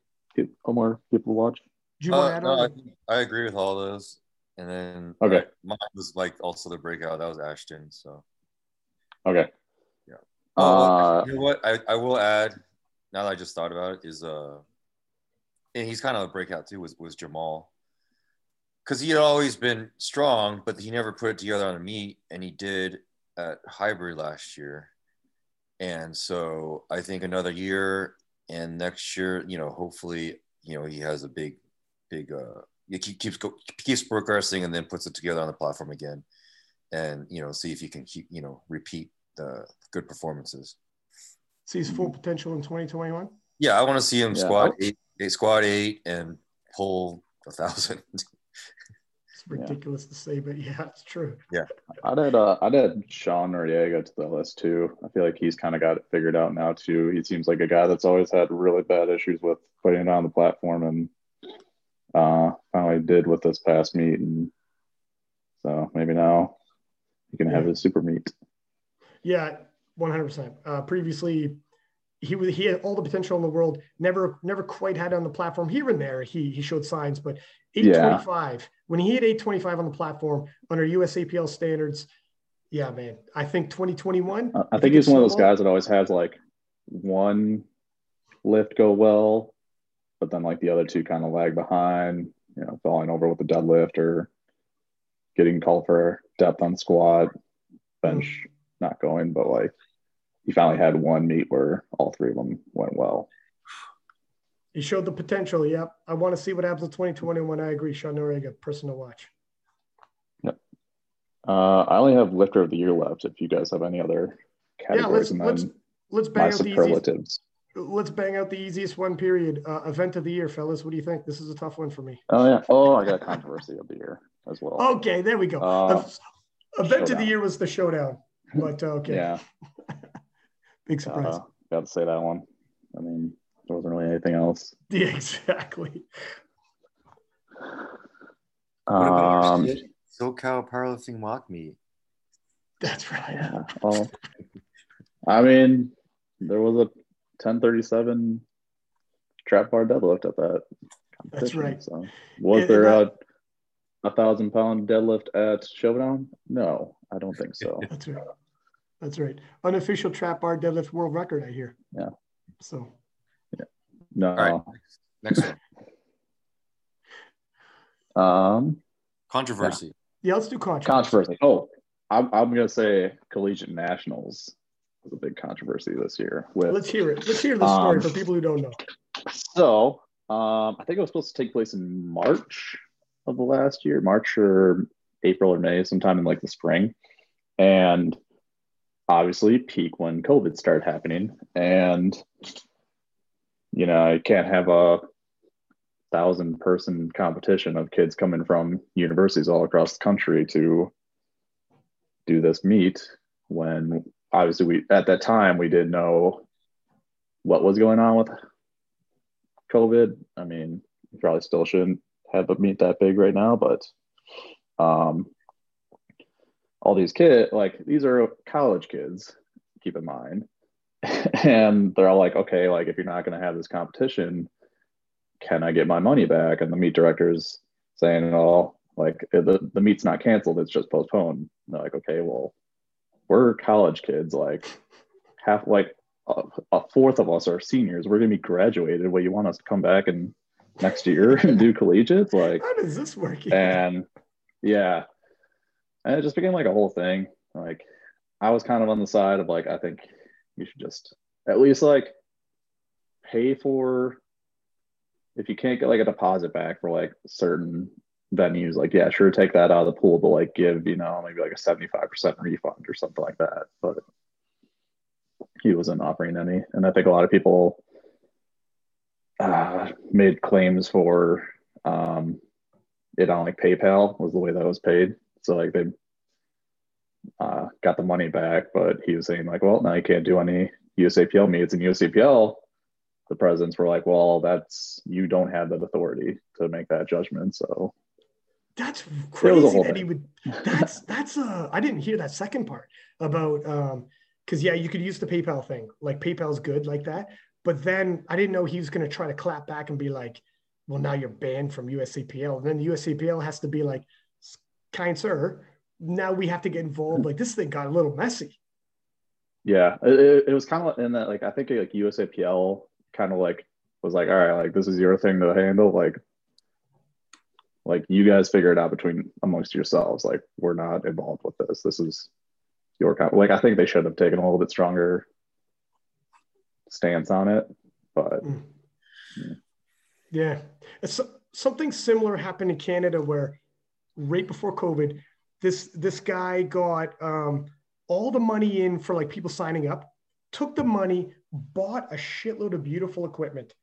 more people to watch. Do you want to Uh, add no, on? I, I agree with all those. And then Okay. mine was like also the breakout. That was Ashton. So Okay. Yeah. Uh, you know what? I, I will add, now that I just thought about it, is uh and he's kind of a breakout too, was was Jamal. Cause he had always been strong, but he never put it together on a meet, and he did at hybrid last year. And so I think another year and next year, you know, hopefully, you know, he has a big, big uh he keeps go, keeps progressing and then puts it together on the platform again. And you know, see if he can keep, you know, repeat the good performances. See his full potential in 2021. Yeah, I want to see him Yeah. squad eight, eight, squad eight, and pull a thousand. [LAUGHS] It's ridiculous to say, but yeah, it's true. Yeah, I'd add uh, I'd add Sean Noriega to the list too. I feel like he's kind of got it figured out now too. He seems like a guy that's always had really bad issues with putting it on the platform, and uh, finally did with this past meet, and so maybe now he can have Yeah. his super meet. Yeah, 100%. Uh, previously, he he had all the potential in the world. Never never quite had it on the platform. Here and there, he he showed signs, but 825 when he hit 825 on the platform under USAPL standards. Yeah, man. I think 2021. Uh, I think he's one of those guys that always has like one lift go well, but then like the other two kind of lag behind, you know, falling over with the deadlift or getting called for depth on squat, bench not going, but like he finally had one meet where all three of them went well. He showed the potential. Yep. I want to see what happens in 2021. I agree. Sean Noriega, person to watch. Uh, I only have lifter of the year left. If you guys have any other Yeah, categories, let's and let's let's my bang out the easiest. superlatives. Let's bang out the easiest one. Period. Uh, event of the year, fellas. What do you think? This is a tough one for me. Oh yeah. Oh, I got controversy of the year as well. Okay, there we go. Uh, Ev- event of the year was the showdown, but uh, okay, Yeah. Big surprise. Uh, got to say that one. I mean, there wasn't really anything else. [LAUGHS] yeah, exactly. What about Um, your SoCal powerlifting mock meet? That's right. yeah. [LAUGHS] Well, I mean, there was a 1037 trap bar deadlift at that. That's right. So, was And- there and a a thousand pound deadlift at Showdown? No, I don't think so. That's right. That's right. Unofficial trap bar deadlift world record. I hear. Yeah. So No. All right. Next one. [LAUGHS] Um, Controversy. yeah, let's do controversy. controversy. Oh, I'm, I'm gonna say collegiate nationals was a big controversy this year with Let's hear it. Let's hear the story Um, for people who don't know. So, um, I think it was supposed to take place in March of the last year, March or April or May, sometime in like the spring. And obviously, peak when COVID started happening. And, you know, you can't have a thousand person competition of kids coming from universities all across the country to do this meet when obviously we at that time we didn't know what was going on with COVID. I mean, probably still shouldn't have a meet that big right now, but um, all these kids, like these are college kids, keep in mind, [LAUGHS] and they're all like, okay, like if you're not going to have this competition, can I get my money back? And the meet director's saying, oh, like eh, the the meet's not canceled, it's just postponed. And they're like, okay, well, we're college kids, like half like a, a fourth of us are seniors. We're gonna be graduated. What you want us to come back and next year [LAUGHS] and do collegiates? Like, How does this work? [LAUGHS] and yeah, and it just became like a whole thing. Like, I was kind of on the side of like, I think you should just at least like pay for if you can't get like a deposit back for like certain venues, like yeah, sure, take that out of the pool, but like give you know maybe like a seventy five percent refund or something like that. But he wasn't offering any, and I think a lot of people uh, made claims for um, it on like PayPal was the way that was paid. So like they uh, got the money back, but he was saying like, well, now you can't do any USAPL meets, and USAPL, the presidents were like, well, that's you don't have that authority to make that judgment. So That's crazy that he would. [LAUGHS] That's that's uh. I didn't hear that second part about um. Because yeah, you could use the PayPal thing. Like PayPal's good like that. But then I didn't know he was going to try to clap back and be like, well, now you're banned from USAPL. And then the USAPL has to be like, kind sir, now we have to get involved. Like this thing got a little messy. Yeah, it, it was kind of in that like I think like USAPL kind of like was like, all right, like this is your thing to handle. Like, like you guys figure it out between amongst yourselves. Like we're not involved with this. This is your kind. Like I think they should have taken a little bit stronger stance on it, but. Mm. Yeah. Yeah. It's, something similar happened in Canada where right before COVID, this this guy got um, all the money in for like people signing up, took the money, bought a shitload of beautiful equipment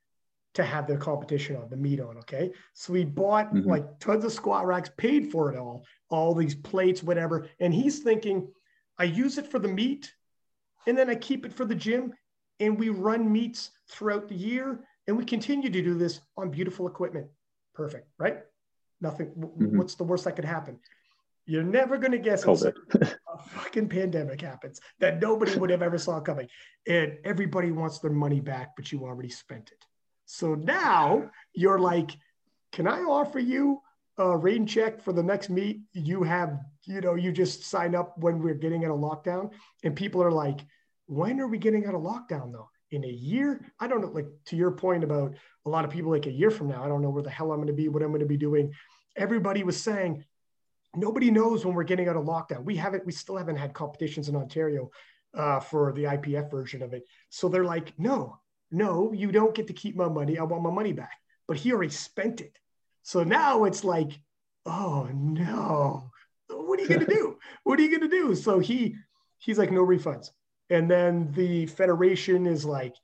to have the competition on, the meet on. Okay. So he bought mm-hmm. like tons of squat racks, paid for it all, all these plates, whatever. And he's thinking, I use it for the meet and then I keep it for the gym. And we run meets throughout the year and we continue to do this on beautiful equipment. Perfect, right? Nothing. Mm-hmm. What's the worst that could happen? You're never going to guess a fucking pandemic happens that nobody would have ever saw coming, and everybody wants their money back, but you already spent it. So now you're like, can I offer you a rain check for the next meet? You have, you know, you just sign up when we're getting out of lockdown, and people are like, when are we getting out of lockdown though? In a year. I don't know, like to your point about a lot of people like a year from now, I don't know where the hell I'm going to be, what I'm going to be doing. Everybody was saying, nobody knows when we're getting out of lockdown. We haven't, we still haven't had competitions in Ontario uh, for the IPF version of it. So they're like, no, no, you don't get to keep my money. I want my money back. But he already spent it. So now it's like, oh no, what are you going [LAUGHS] to do? What are you going to do? So he, he's like, no refunds. And then the federation is like,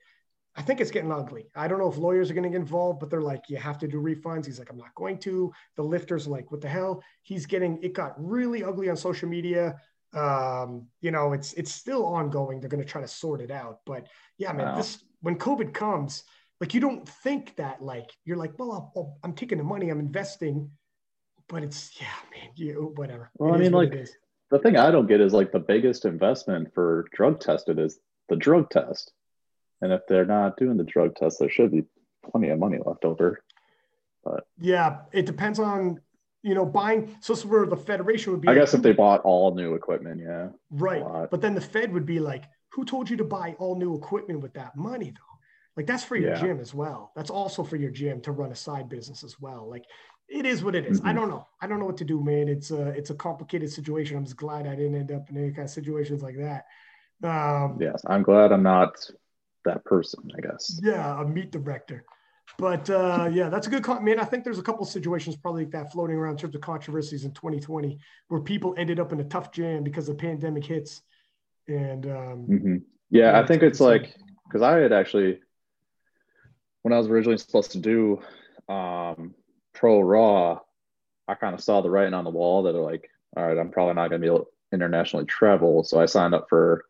I think it's getting ugly. I don't know if lawyers are going to get involved, but they're like, you have to do refunds. He's like, I'm not going to. The lifters are like, what the hell? He's getting it got really ugly on social media. Um, you know, it's it's still ongoing. They're going to try to sort it out. But yeah, man, wow. this when COVID comes, like you don't think that like you're like, well, i am taking the money, I'm investing, but it's yeah, man, you whatever. Well, it I mean, like the thing I don't get is like the biggest investment for drug tested is the drug test. And if they're not doing the drug test, there should be plenty of money left over. But yeah, it depends on you know buying. So this is where the federation would be. I guess if they bought all new equipment, yeah. Right, but then the Fed would be like, "Who told you to buy all new equipment with that money, though?" Like that's for your yeah. gym as well. That's also for your gym to run a side business as well. Like it is what it is. Mm-hmm. I don't know. I don't know what to do, man. It's a it's a complicated situation. I'm just glad I didn't end up in any kind of situations like that. Um, yes, I'm glad I'm not that person. I guess. Yeah, a meet director. But uh, yeah, that's a good comment. Man, I think there's a couple of situations probably like that floating around in terms of controversies in 2020 where people ended up in a tough jam because the pandemic hits. And um, mm-hmm. yeah, yeah, I think it's like because I had actually when I was originally supposed to do um, pro raw, I kind of saw the writing on the wall that are like, all right, I'm probably not going to be able to internationally travel. So I signed up for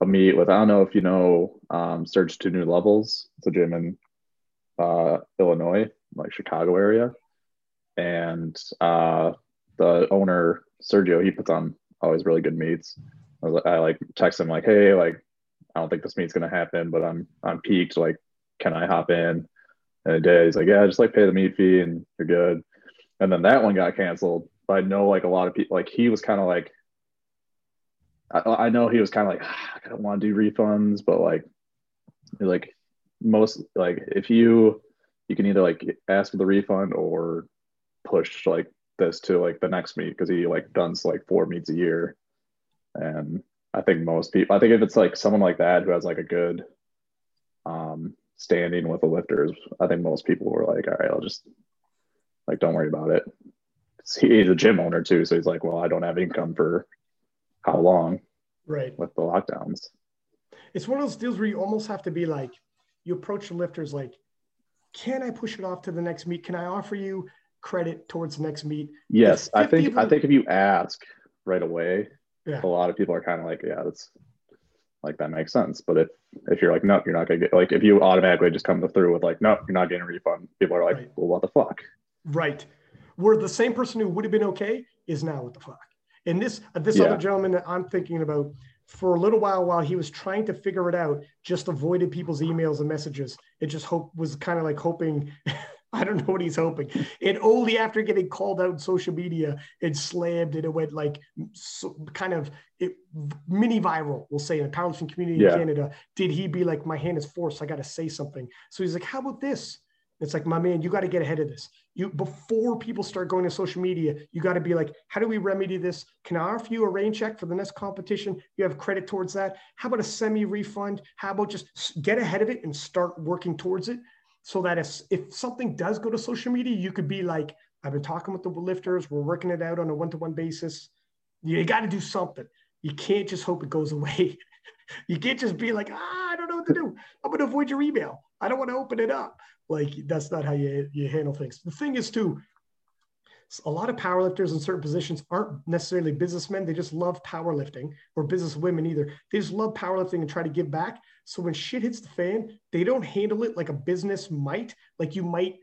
a meet with, I don't know if you know, um, Surge to New Levels. It's a gym in uh, Illinois, like Chicago area. And uh, the owner, Sergio, he puts on always really good meets. I, was like, I like text him like, hey, like, I don't think this meet's going to happen, but I'm, I'm peaked. Like, can I hop in? And it did. He's like, yeah, just like pay the meet fee and you're good. And then that one got canceled. But I know like a lot of people, like he was kind of like, I, I, know he was kind of like, ah, I don't want to do refunds, but like, like most, like if you, you can either like ask for the refund or push like this to like the next meet because he like does like four meets a year. And I think most people, I think if it's like someone like that who has like a good, um, standing with the lifters, I think most people were like, all right, I'll just like, don't worry about it. He's a gym owner too. So he's like, well, I don't have income for how long? Right. With the lockdowns. It's one of those deals where you almost have to be like, you approach the lifters like, can I push it off to the next meet? Can I offer you credit towards the next meet? Yes. I think, people- I think if you ask right away, yeah. a lot of people are kind of like, yeah, that's like that makes sense. But if if you're like, nope, you're not gonna get like if you automatically just come through with like, nope, you're not getting a refund, people are like, right. well, what the fuck? Right. Where the same person who would have been okay is now what the fuck. And this uh, this yeah. other gentleman that I'm thinking about, for a little while while he was trying to figure it out, just avoided people's emails and messages. It just hope was kind of like hoping. [LAUGHS] [LAUGHS] I don't know what he's hoping. And only after getting called out in social media and slammed, and it went like so, kind of it, mini viral, we'll say, in the powerlifting community Yeah. in Canada, did he be like, my hand is forced, I got to say something. So he's like, how about this? It's like, my man, you got to get ahead of this. You before people start going to social media, you got to be like, how do we remedy this? Can I offer you a rain check for the next competition? You have credit towards that. How about a semi refund? How about just get ahead of it and start working towards it, so that if if something does go to social media, you could be like, I've been talking with the lifters. We're working it out on a one to one basis. You got to do something. You can't just hope it goes [LAUGHS] away. you can't just be like, ah, I don't know what to do. I'm going to avoid your email. I don't want to open it up. Like that's not how you, you handle things. The thing is too, a lot of powerlifters in certain positions aren't necessarily businessmen. They just love powerlifting or business women either. They just love powerlifting and try to give back. So when shit hits the fan, they don't handle it like a business might, like you might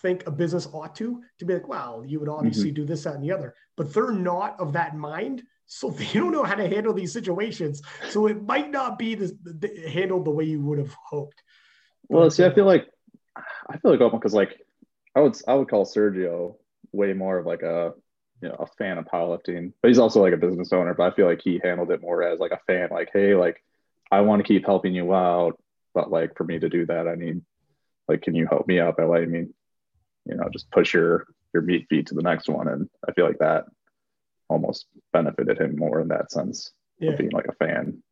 think a business ought to, to be like, well, you would obviously mm-hmm. do this, that, and the other. But they're not of that mind. So [LAUGHS] they don't know how to handle these situations. So it might not be the, the, handled the way you would have hoped. Well, see, I uh, feel like I feel like open because like I would I would call Sergio way more of like a you know a fan of powerlifting, but he's also like a business owner. But I feel like he handled it more as like a fan, like hey, like I want to keep helping you out, but like for me to do that, I need like can you help me out by letting me you know just push your your meat feet to the next one, and I feel like that almost benefited him more in that sense Yeah. of being like a fan.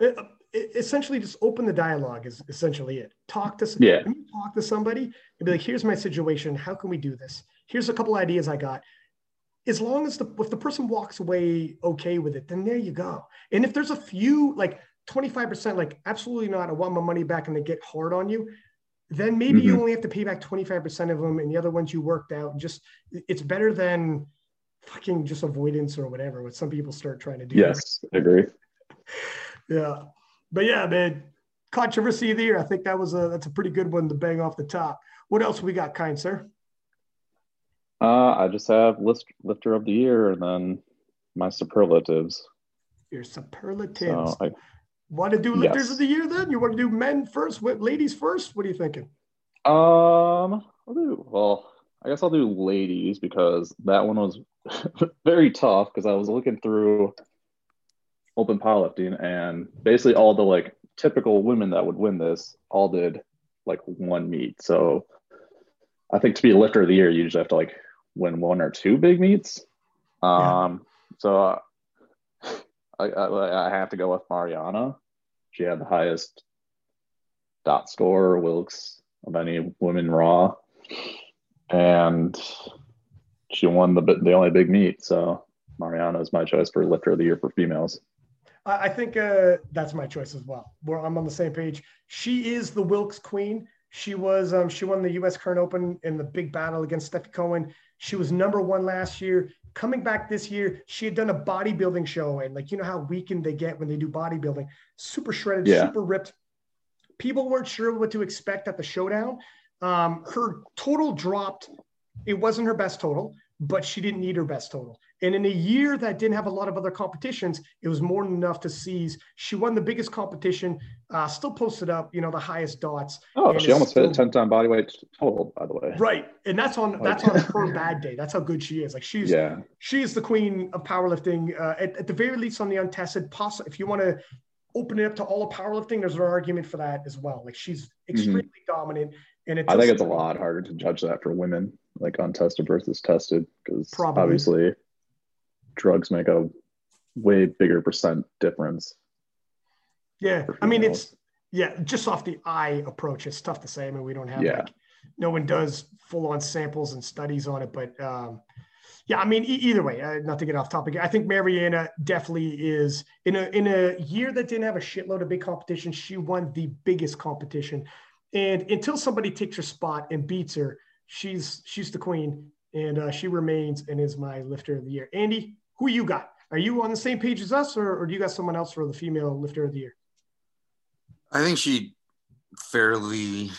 it, it- essentially just open the dialogue is essentially it talk to Yeah. talk to somebody and be like here's my situation how can we do this here's a couple ideas i got as long as the if the person walks away okay with it then there you go and if there's a few like 25% like absolutely not i want my money back and they get hard on you then maybe you Mhm. only have to pay back 25% of them and the other ones you worked out just it's better than fucking just avoidance or whatever what some people start trying to do Yes, I agree. [LAUGHS] yeah. But yeah, man, controversy of the year. I think that was a that's a pretty good one to bang off the top. What else we got, kind sir? Uh, I just have list lifter of the year and then my superlatives. Your superlatives. So I, want to do lifters yes. of the year then? You want to do men first, what ladies first? What are you thinking? um, I'll do well. I guess I'll do ladies because that one was [LAUGHS] very tough because I was looking through open powerlifting and basically all the like typical women that would win this all did like one meet. So I think to be a lifter of the year, you just have to like win one or two big meets. Yeah. Um, so uh, I, I, I have to go with Marianna. She had the highest dot score Wilks of any women raw, and she won the the only big meet. So Marianna is my choice for lifter of the year for females. I I think uh, that's my choice as well. Where I'm on the same page. She is the Wilks Queen. She was um, she won the U.S. Current Open in the big battle against Stefi Cohen. She was number one last year. Coming back this year, she had done a bodybuilding show, and like you know how weakened they get when they do bodybuilding, super shredded, Yeah. super ripped. People weren't sure what to expect at the showdown. Um, her total dropped. It wasn't her best total, but she didn't need her best total. And in a year that didn't have a lot of other competitions, it was more than enough to seize. She won the biggest competition, uh, still posted up, you know, the highest dots. Oh, she almost hit a 10 time body weight total, by the way. Right. And that's on Like- that's on [LAUGHS] her bad day. That's how good she is. Like she's Yeah. she is the queen of powerlifting. Uh, at, at the very least, on the untested, poss- if you want to open it up to all of powerlifting, there's an argument for that as well. Like she's extremely dominant. And Mm-hmm. I think it's a lot harder to judge that for women, like untested versus tested, because obviously drugs make a way bigger percent difference. Yeah, I mean it's yeah, just off the eye approach, it's tough to say. I mean, we don't have Yeah. like no one does full on samples and studies on it, but um, yeah, I mean, e- either way, uh, not to get off topic, I think Marianna definitely is in a in a year that didn't have a shitload of big competition. She won the biggest competition, and until somebody takes her spot and beats her, she's she's the queen, and uh, she remains and is my lifter of the year. Andy, who you got? Are you on the same page as us, or, or do you got someone else for the female lifter of the year? I think she fairly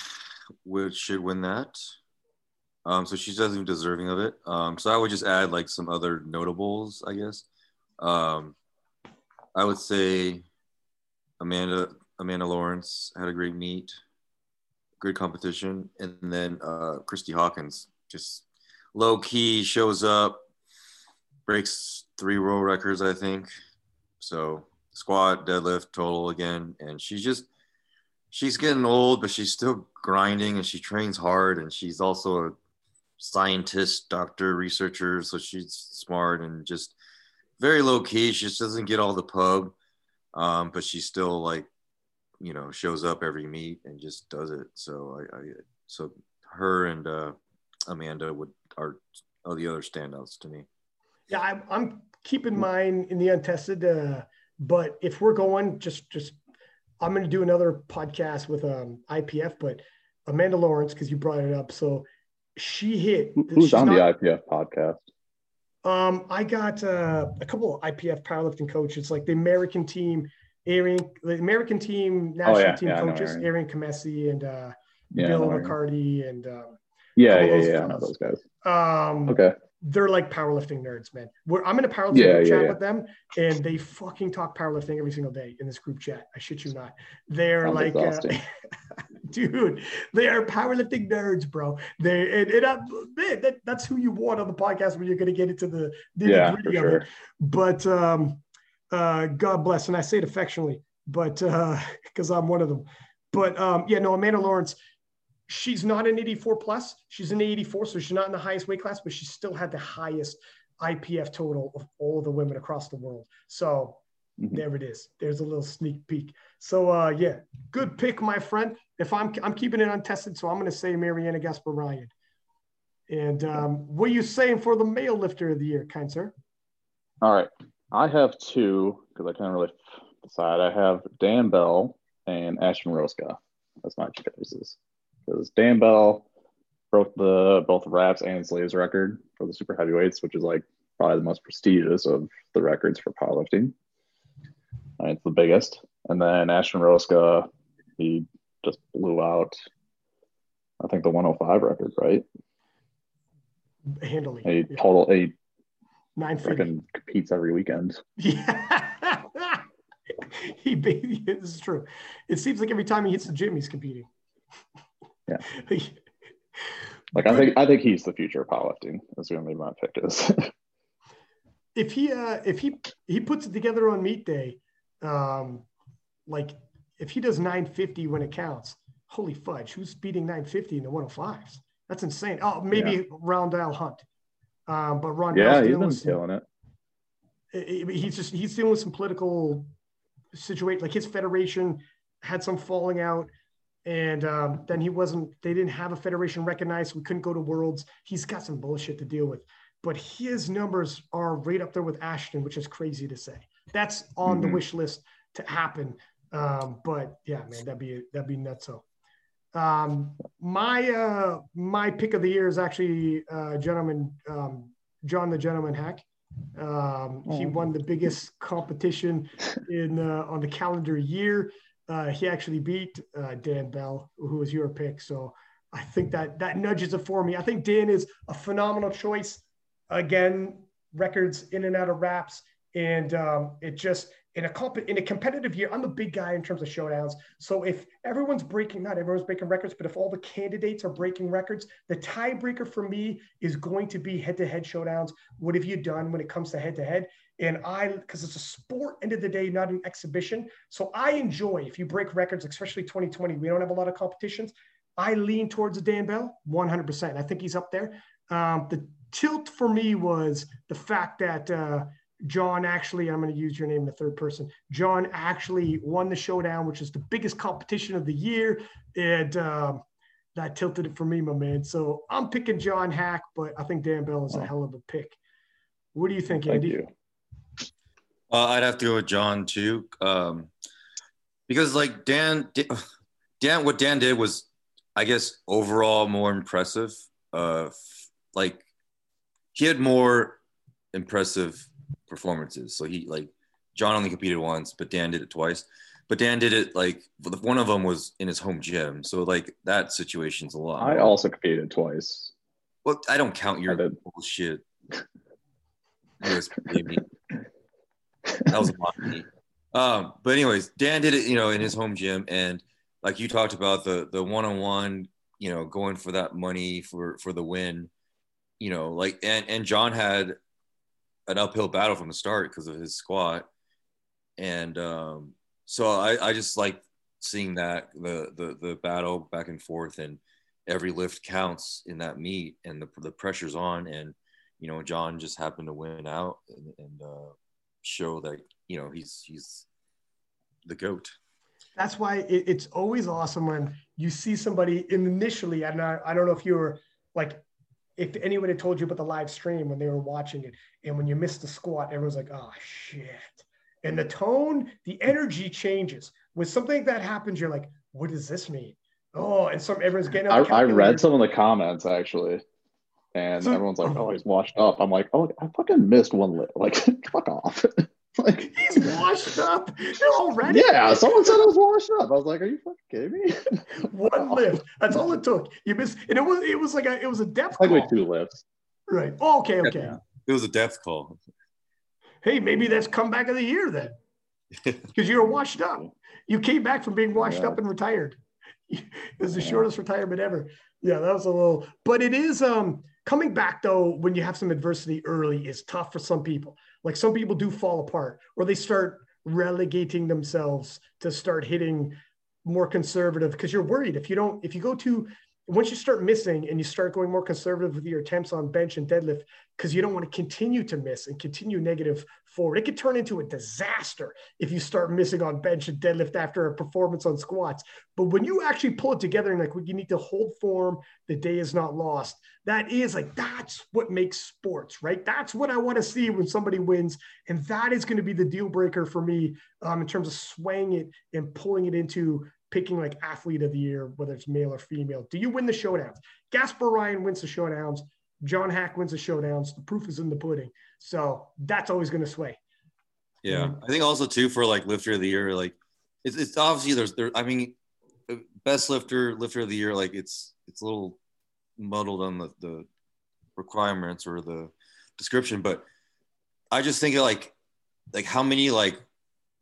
would should win that. Um, so she's definitely deserving of it. Um, so I would just add like some other notables, I guess. Um, I would say Amanda Amanda Lawrence had a great meet, great competition, and then uh, Kristy Hawkins just low key shows up, breaks three world records, I think. So squat, deadlift, total again, and she's just she's getting old, but she's still grinding and she trains hard, and she's also a scientist, doctor, researcher, so she's smart and just very low key. She just doesn't get all the pub, um, but she still like you know shows up every meet and just does it. So I, I so her and uh, Amanda would are, are the other standouts to me. Yeah, I, I'm keeping mine in the untested. Uh, but if we're going, just just I'm going to do another podcast with um, IPF, but Amanda Lawrence because you brought it up. So she hit. Who's on not, the IPF podcast? Um, I got uh, a couple of IPF powerlifting coaches, like the American team, Arian, the American team national oh, yeah, team yeah, coaches, Arian Kamesi and uh, yeah, Bill McCarty and uh, yeah, yeah, yeah, I know those guys. Um, okay. They're like powerlifting nerds, man. We're, I'm in a powerlifting yeah, yeah, chat yeah. with them, and they fucking talk powerlifting every single day in this group chat. I shit you not. They're like, uh, [LAUGHS] dude, they are powerlifting nerds, bro. They and, and uh, man, that, that's who you want on the podcast when you're going to get into the yeah, for sure. It. But um, uh, God bless, and I say it affectionately, but because uh, [LAUGHS] I'm one of them. But um, yeah, no, Amanda Lawrence she's not an 84 plus. She's an 84, so she's not in the highest weight class, but she still had the highest IPF total of all the women across the world. So mm-hmm. there it is. There's a little sneak peek. So uh, yeah, good pick, my friend. If I'm I'm keeping it untested, so I'm going to say Marianna Gasparyan. And um, what are you saying for the male lifter of the year, kind sir? All right, I have two because I can't really decide. I have Dan Bell and Ashton Rouska. That's my choices because Dan Bell broke the both Wraps and Sleeves record for the super heavyweights, which is like probably the most prestigious of the records for powerlifting. And it's the biggest. And then Ashton Rouska, he just blew out, I think the 105 record, right? Handily. A yeah. total eight. Nine freaking competes every weekend. Yeah. [LAUGHS] he this is true. It seems like every time he hits the gym, he's competing. Yeah. [LAUGHS] like I think I think he's the future of powerlifting. That's to be my pick is. [LAUGHS] if he uh if he he puts it together on meet day, um, like if he does 950 when it counts, holy fudge, who's beating 950 in the 105s? That's insane. Oh, maybe yeah. Rondell Hunt. Um, but Ron, yeah, he's been killing it. He's just he's dealing with some political situation. Like his federation had some falling out and um, then he wasn't they didn't have a federation recognized we couldn't go to worlds. He's got some bullshit to deal with. But his numbers are right up there with ashton which is crazy to say. That's on mm-hmm. the wish list to happen. Um, but yeah man that'd be that'd be nuts. So um, my uh, my pick of the year is actually uh, gentleman um, john the gentleman Haack. Um, he oh. won the biggest competition in uh, on the calendar year uh, he actually beat uh, Dan Bell, who was your pick. So I think that that nudges it for me. I think Dan is a phenomenal choice. Again, records in and out of Wraps, and um, it just in a comp- in a competitive year. I'm a big guy in terms of showdowns. So if everyone's breaking, not everyone's breaking records, but if all the candidates are breaking records, the tiebreaker for me is going to be head-to-head showdowns. What have you done when it comes to head-to-head? And I, because it's a sport, end of the day, not an exhibition. So I enjoy if you break records, especially 2020. We don't have a lot of competitions. I lean towards Dan Bell 100%. I think he's up there. Um, the tilt for me was the fact that uh, John actually, I'm going to use your name in the third person. John actually won the showdown, which is the biggest competition of the year. And um, that tilted it for me, my man. So I'm picking John Haack, but I think Dan Bell is a hell of a pick. What do you think, Andy? Thank you. Uh, I'd have to go with John too, um, because like Dan, Dan, what Dan did was, I guess, overall more impressive. Uh, like he had more impressive performances. So he like John only competed once, but Dan did it twice. But Dan did it like one of them was in his home gym. So like that situation's a lot. I also competed twice. Well, I don't count your bullshit. [LAUGHS] [LAUGHS] that was a lot of Um, but anyways, Dan did it, you know, in his home gym, and like you talked about the the one on one, you know, going for that money for for the win, you know, like and and John had an uphill battle from the start because of his squat, and um, so I I just like seeing that the the the battle back and forth and every lift counts in that meet and the the pressure's on. And you know John just happened to win out and, and uh, show that you know he's he's the goat. That's why it, it's always awesome when you see somebody initially. And I, I don't know if you were like, if anyone had told you about the live stream when they were watching it, and when you missed the squat, everyone's like, "Oh shit!" And the tone, the energy changes. When something like that happens, you're like, "What does this mean?" Oh, and some everyone's getting. I, I read some of the comments actually and so, everyone's like, "Oh, he's washed up." I'm like, "Oh, I fucking missed one lit. Like, [LAUGHS] fuck off." [LAUGHS] like he's washed up already. Yeah, someone said I was washed up. I was like, "Are you fucking kidding me?" [LAUGHS] one lift. That's all it took. You missed, and it was it was like a it was a depth. Like call. two lifts. Right. Oh, okay. Okay. It was a depth call. Hey, maybe that's comeback of the year then, because you were washed up. You came back from being washed yeah. up and retired. It was the yeah. shortest retirement ever. Yeah, that was a little, but it is um coming back though when you have some adversity early is tough for some people. Like some people do fall apart or they start relegating themselves to start hitting more conservative because you're worried. If you don't if you go to once you start missing and you start going more conservative with your attempts on bench and deadlift because you don't want to continue to miss and continue negative forward it could turn into a disaster if you start missing on bench and deadlift after a performance on squats. But when you actually pull it together and like you need to hold form the day is not lost that is like that's what makes sports right? That's what i want to see when somebody wins and that is going to be the deal breaker for me um, in terms of swaying it and pulling it into picking like athlete of the year, whether it's male or female. Do you win the showdowns? Gasparyan wins the showdowns. John Haack wins the showdowns. The proof is in the pudding. So that's always going to sway. Yeah, I think also too for like lifter of the year, like it's, it's obviously there's there. I mean, best lifter lifter of the year, like it's it's a little muddled on the the requirements or the description, but I just think of like like how many like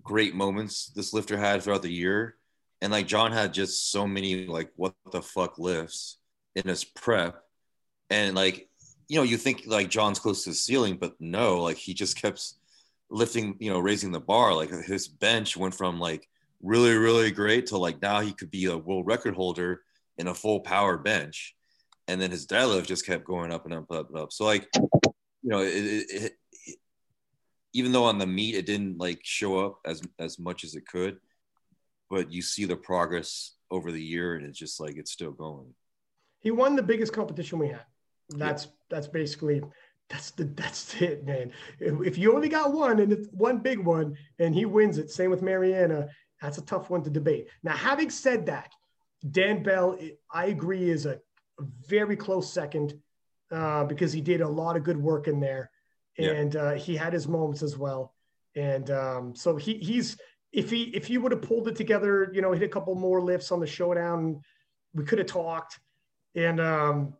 great moments this lifter had throughout the year and like John had just so many like what the fuck lifts in his prep, and like you know you think like John's close to the ceiling, but no, like he just kept lifting, you know, raising the bar. Like his bench went from like really really great to like now he could be a world record holder in a full power bench, and then his deadlift just kept going up and up and up and up. So like you know it, it, it even though on the meet it didn't like show up as as much as it could but you see the progress over the year and it's just like it's still going. He won the biggest competition we had. That's yeah. that's basically that's the that's it man. If, if, you only got one and it's one big one and he wins it same with Marianna that's a tough one to debate. Now having said that dan bell i agree is a, a very close second uh, because he did a lot of good work in there and yeah. uh, he had his moments as well. And um, so he he's if he if he would have pulled it together, you know, hit a couple more lifts on the showdown, we could have talked. And um,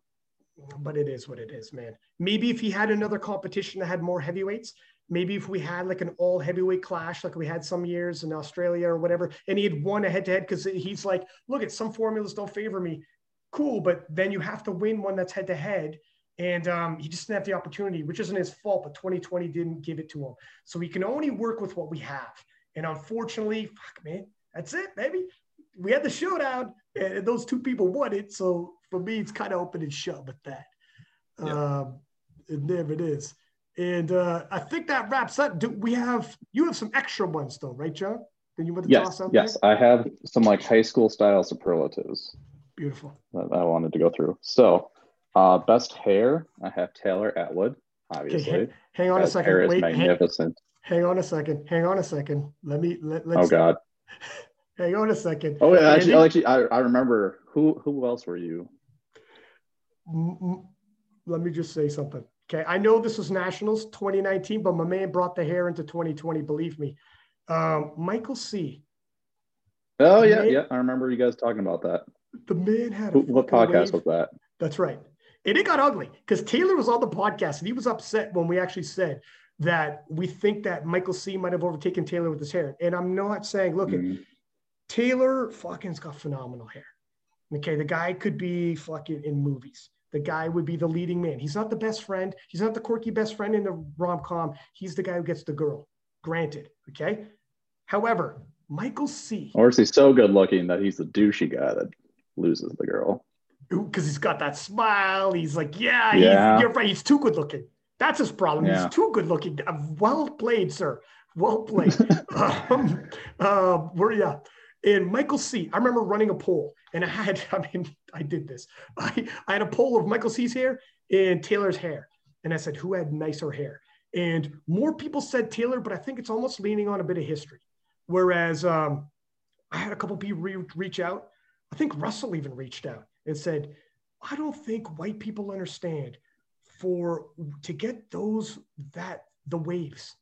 but it is what it is, man. Maybe if he had another competition that had more heavyweights, maybe if we had like an all heavyweight clash like we had some years in Australia or whatever, and he had won a head to head because he's like, look at some formulas don't favor me. Cool, but then you have to win one that's head to head. And um, he just didn't have the opportunity, which isn't his fault, but 2020 didn't give it to him. So we can only work with what we have. And unfortunately, fuck man, that's it, baby. We had the showdown, and those two people won it. So for me, it's kind of open and shut with that. Yeah. Um, and there it is. And uh, I think that wraps up. Do we have you have some extra ones though, right, John? Then you want to yes, toss out Yes, I have some like high school style superlatives. Beautiful. That I wanted to go through. So, uh, best hair, I have Taylor Atwood, obviously. Okay, hang, hang on a second. Hair Wait, is magnificent. Hang, on a second. Hang on a second. Let me let. Let's, oh God. [LAUGHS] hang on a second. Oh, yeah, actually, actually, I, I remember who who else were you? Let me just say something. Okay, I know this was Nationals 2019, but my man brought the hair into 2020. Believe me, um, Michael C. Oh yeah, man, yeah, I remember you guys talking about that. The man had. what podcast wave. was that? That's right. And it got ugly because Taylor was on the podcast and he was upset when we actually said that we think that Michael C might have overtaken Taylor with his hair. And I'm not saying, look, Mhm. Taylor fucking's got phenomenal hair. Okay, the guy could be fucking in movies. The guy would be the leading man. He's not the best friend. He's not the quirky best friend in the rom com. He's the guy who gets the girl. Granted. Okay. However, Michael C. Or is he so good looking that he's the douchey guy that loses the girl? because he's got that smile. He's like, yeah, Yeah. He's, you're right. He's too good looking. That's his problem. Yeah. He's too good looking. Uh, Well played, sir. Well played. [LAUGHS] um, uh, where yeah. And Michael C. I remember running a poll, and I had, [LAUGHS] I mean, I did this. [LAUGHS] I, I had a poll of Michael C.'s hair and Taylor's hair, and I said who had nicer hair. And more people said Taylor, but I think it's almost leaning on a bit of history. Whereas um, I had a couple people re- reach out. I think Russell even reached out and said, I don't think white people understand for to get those that the waves.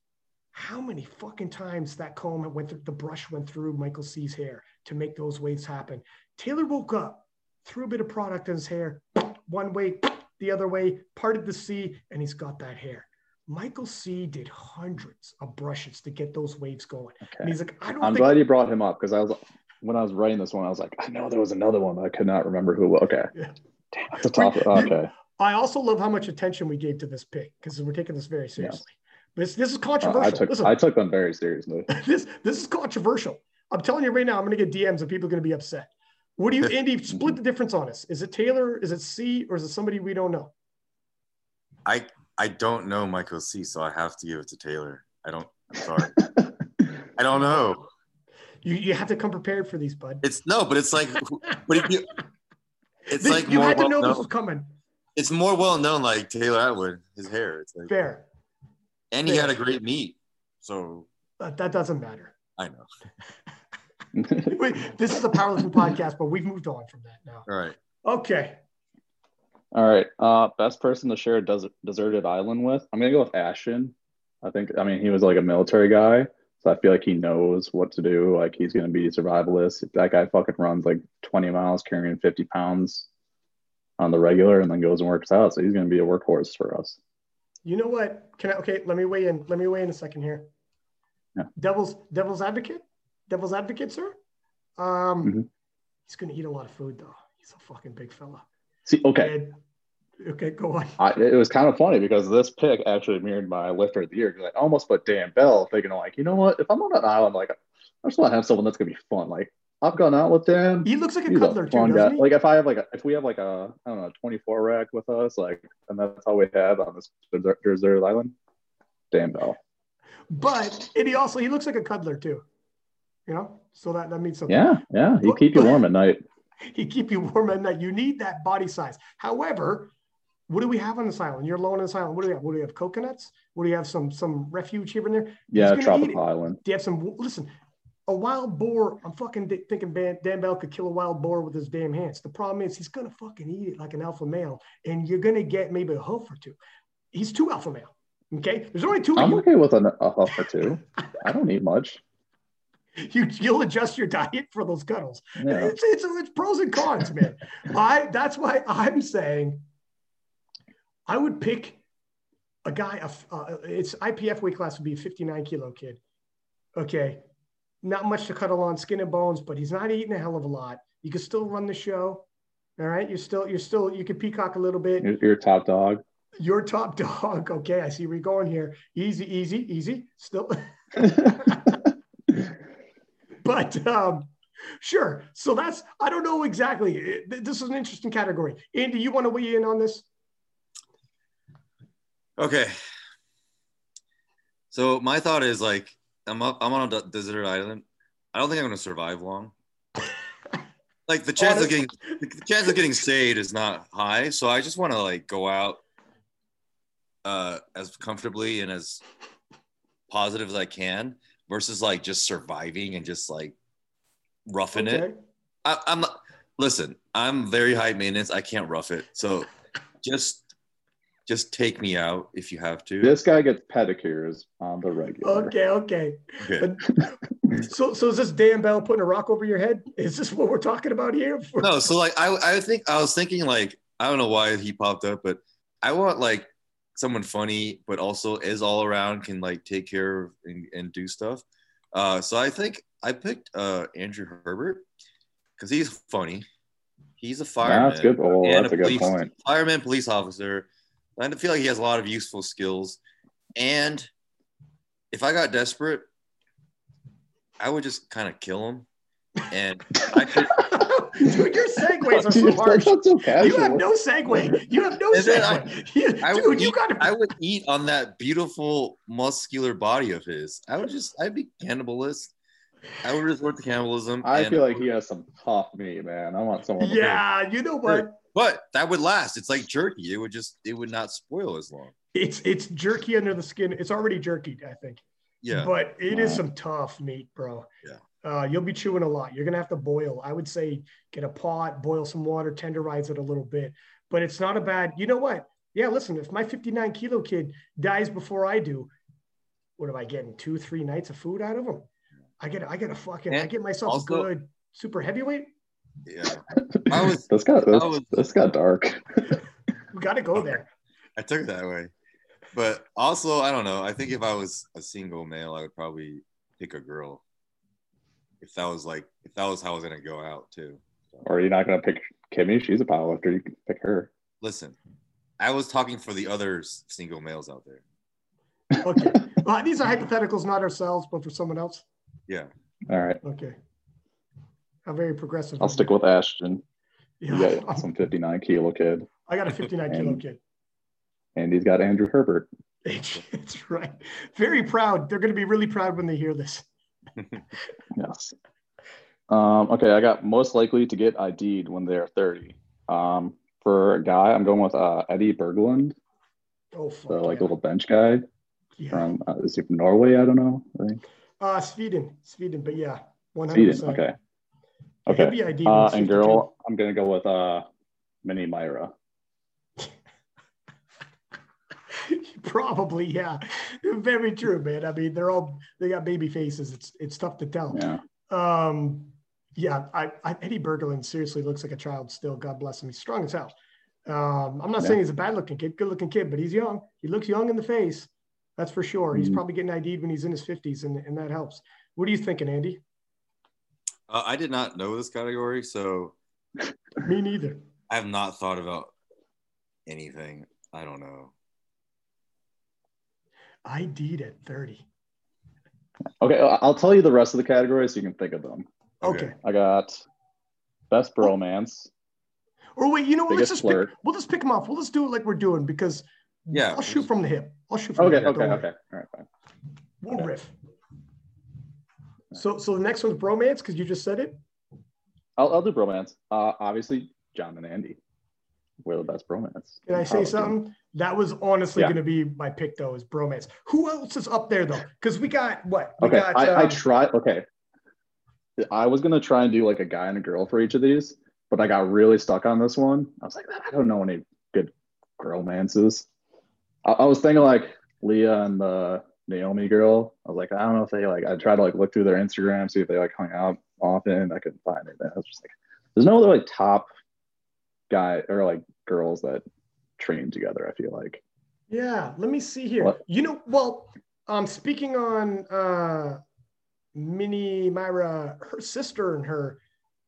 How many fucking times that comb went through the brush went through Michael C's hair to make those waves happen? Taylor woke up, threw a bit of product in his hair, one way, the other way, parted the C, and he's got that hair. Michael C did hundreds of brushes to get those waves going. And he's like, I don't I'm think glad you brought him up because I was when I was writing this one, I was like, I know there was another one, but I could not remember who. Okay. Yeah. Damn, that's a. You- Okay. I also love how much attention we gave to this pick because we're taking this very seriously. But this, this is Uh, controversial. I took Listen, I took them very seriously. [LAUGHS] this this is controversial. I'm telling you right now, I'm going to get DMs and people are going to be upset. What do you, [LAUGHS] Andy? Split the difference on us. Is it Taylor? Is it C? Or is it somebody we don't know? I I don't know Michael C, so I have to give it to Taylor. I don't. I'm sorry. [LAUGHS] I don't know. You, you have to come prepared for these, bud. It's no, but it's like, but if you, it's This- like you more had to well know this was coming. It's more well known, like Taylor Atwood, his hair. It's like, Fair. and he had a great meet. So But that doesn't matter. I know. [LAUGHS] Wait, this is a powerlifting podcast, but we've moved on from that now. All right. Okay. All right. Uh, best person to share a desert, deserted island with. I'm gonna go with Ashton. I think. I mean, he was like a military guy, so I feel like he knows what to do. Like he's gonna be a survivalist. That guy fucking runs like 20 miles carrying 50 pounds on the regular, and then goes and works out. So he's gonna be a workhorse for us. You know what? Can I? Okay, let me weigh in. Let me weigh in a second here. Yeah. Devil's Devil's advocate. Devil's advocate, sir. Um, Mhm. he's gonna eat a lot of food though. He's a fucking big fella. See, okay. And- okay, go on. I, it was kind of funny because this pick actually mirrored my lifter of the year because I almost put Dan Bell, thinking like, you know what? If I'm on an island, like, I just want to have someone that's gonna be fun. Like, I've gone out with Dan. He looks like a He's cuddler a too, doesn't he? Like if I have like a, if we have like a I don't know 24 rack with us, like and that's all we have on this desert, island. Dan Bell. but and he also he looks like a cuddler too. You know, so that that means something. Yeah, yeah. He keep you warm at night. [LAUGHS] He keep you warm at night. You need that body size. However, what do we have on this island? You're alone on this island. What do we have? What do we have? Coconuts? What do you have? Some some refuge here and there? Yeah, gonna eat it. tropical island. Do you have some? Listen, a wild boar. I'm fucking thinking Dan, Bell could kill a wild boar with his damn hands. The problem is he's gonna fucking eat it like an alpha male, and you're gonna get maybe a hoof or two. He's too alpha male. Okay, there's only two I'm okay with a, a huff or two. [LAUGHS] I don't need much. you. You'll adjust your diet for those cuddles. Yeah. It's, it's it's pros and cons, man. [LAUGHS] I that's why I'm saying I would pick a guy. Uh, it's IPF weight class would be a 59 kilo kid. Okay, not much to cuddle on, skin and bones, but he's not eating a hell of a lot. You can still run the show. All right, you're still you're still you can peacock a little bit. You're, you're top dog. You're top dog. [LAUGHS] Okay, I see where you're going here. Easy, easy, easy. Still. [LAUGHS] but um, sure. So that's I don't know exactly. This is an interesting category. Andy, you want to weigh in on this? Okay. So my thought is like I'm up, I'm on a de- desert island. I don't think I'm gonna survive long. [LAUGHS] Like the chance of getting the chance of getting saved is not high. So I just want to like go out uh as comfortably and as positive as I can versus like just surviving and just like roughing it. I, I'm not, listen. I'm very high maintenance. I can't rough it. So just just take me out if you have to. This guy gets pedicures on the regular. Okay. Okay. Okay. [LAUGHS] So so is this Dan Bell putting a rock over your head? Is this what we're talking about here? [LAUGHS] No, so like I I think I was thinking like I don't know why he popped up, but I want like someone funny, but also is all around, can like take care of and, and do stuff. Uh, so I think I picked uh, Andrew Herbert because he's funny. He's a fireman. That's good. Oh, and that's a, good police, point. Fireman, police officer. And I feel like he has a lot of useful skills. And if I got desperate, I would just kind of kill him. And I could, [LAUGHS] Dude, your segues are so Dude, harsh. so You have no segue. You have no And then I- [LAUGHS] I would, Dude, you eat, got I would eat on that beautiful muscular body of his. I would just, I'd be cannibalist. I would resort to cannibalism. I feel like he has some tough meat, man. I want someone. with Yeah, you know what? But that would last. It's like jerky. It would just, it would not spoil as long. It's it's jerky under the skin. It's already jerky, I think. Yeah. But it is Wow. some tough meat, bro. Yeah. Uh, you'll be chewing a lot. You're gonna have to boil. I would say get a pot, boil some water, tenderize it a little bit. But it's not a bad. You know what? Yeah, listen. If my 59 kilo kid dies before I do, what am I getting? Two, three nights of food out of him? I get, I get a fucking, I get myself also- a good super heavyweight. Yeah. I was, This got this, I was- this got dark. [LAUGHS] We got to go there. I took it that way. But also, I don't know. I think if I was a single male, I would probably pick a girl. If that was like, if that was how I was gonna go out too. Or you're not gonna pick Kimmy? She's a powerlifter. You can pick her. Listen, I was talking for the other single males out there. Okay. well, these are hypotheticals, not ourselves, but for someone else. Yeah. All right. Okay. How very progressive. I'll stick with Ashton. Yeah, some 59 kilo kid, I got a 59 kilo And- kid. and he's got Andrew Herbert. It's, right. Very proud. They're going to be really proud when they hear this. [LAUGHS] Yes. Um, okay, I got most likely to get ID'd when they're 30. Um, for a guy, I'm going with uh, Eddie Berglund, Oh, fuck the like yeah. little bench guy yeah. from uh, is he from Norway? I don't know. I think Uh, Sweden, Sweden, but yeah, 100%. Sweden. Okay. Okay. Uh, and girl, I'm gonna go with uh, Mini Myra. [LAUGHS] Probably, yeah. Very true, man. I mean, they're all they got baby faces. It's it's tough to tell. Yeah. Um, yeah, I, I Eddie Berglund seriously looks like a child still. God bless him. He's strong as hell. Um, I'm not Yeah. saying he's a bad looking kid, good looking kid, but he's young. He looks young in the face. That's for sure. He's Mhm. probably getting ID'd when he's in his 50s, and, and that helps. What are you thinking, Andy? Uh, I did not know this category, so Me neither. I have not thought about anything. I don't know. I did at 30. Okay, I- I'll tell you the rest of the categories so you can think of them. Okay. Okay. I got best bromance. Or wait, you know what? Let's Biggest just pick, we'll just pick them off. We'll just do it like we're doing because Yeah. I'll shoot from the hip. I'll shoot from Okay, the hip. okay, don't okay. All right, fine. We'll Okay. riff. So, so the next one's bromance because you just said it. I'll, I'll do bromance. Uh, obviously, John and Andy. We're the best bromance. Can I say something? That was honestly Yeah. going to be my pick, though, is bromance. Who else is up there though? Because we got what? We Okay, got, I, I um, tried. Okay, I was gonna try and do like a guy and a girl for each of these, but I got really stuck on this one. I was like, I don't know any good romances. I, I was thinking like Leah and the Naomi girl. I was like, I don't know if they like. I tried to like look through their Instagram, see if they like hung out often. I couldn't find anything. I was just like, there's no other like top guy or like girls that train together. I feel like. yeah. Let me see here. What? You know, well, um, speaking on uh, Minnie Myra, her sister and her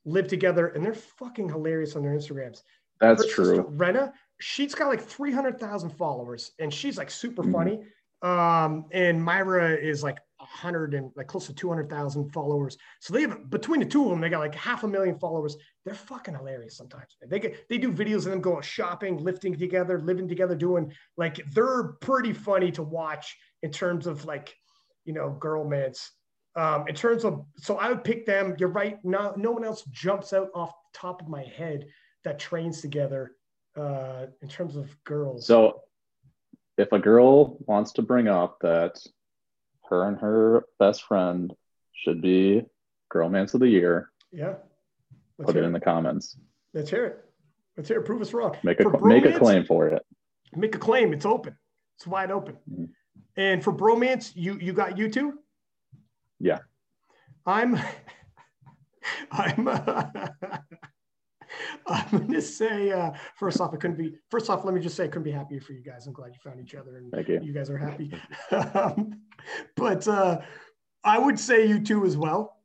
live together, and they're fucking hilarious on their Instagrams. That's her sister, true. Rena, she's got like 300,000 followers and she's like super Mhm. funny. Um, and Myra is like 100 and like close to 200,000 followers. So they have between the two of them, they got like half a million followers. They're fucking hilarious sometimes. They get they do videos of them going shopping, lifting together, living together, doing like they're pretty funny to watch in terms of like, you know, girl mans. Um, in terms of so I would pick them. You're right. No, no one else jumps out off the top of my head that trains together uh, in terms of girls. So, if a girl wants to bring up that her and her best friend should be Girlmance of the Year, yeah, let's put it hear in the comments. Let's hear it. Let's hear it. Prove us wrong. Make a For make a claim for it. Make a claim. It's open. It's wide open. Mhm. And for bromance, you you got you two. Yeah. I'm. [LAUGHS] I'm. Uh, [LAUGHS] [LAUGHS] I'm gonna say uh, first off, I couldn't be. First off, let me just say I couldn't be happier for you guys. I'm glad you found each other and Thank you. you guys are happy. [LAUGHS] um, but uh, I would say you two as well.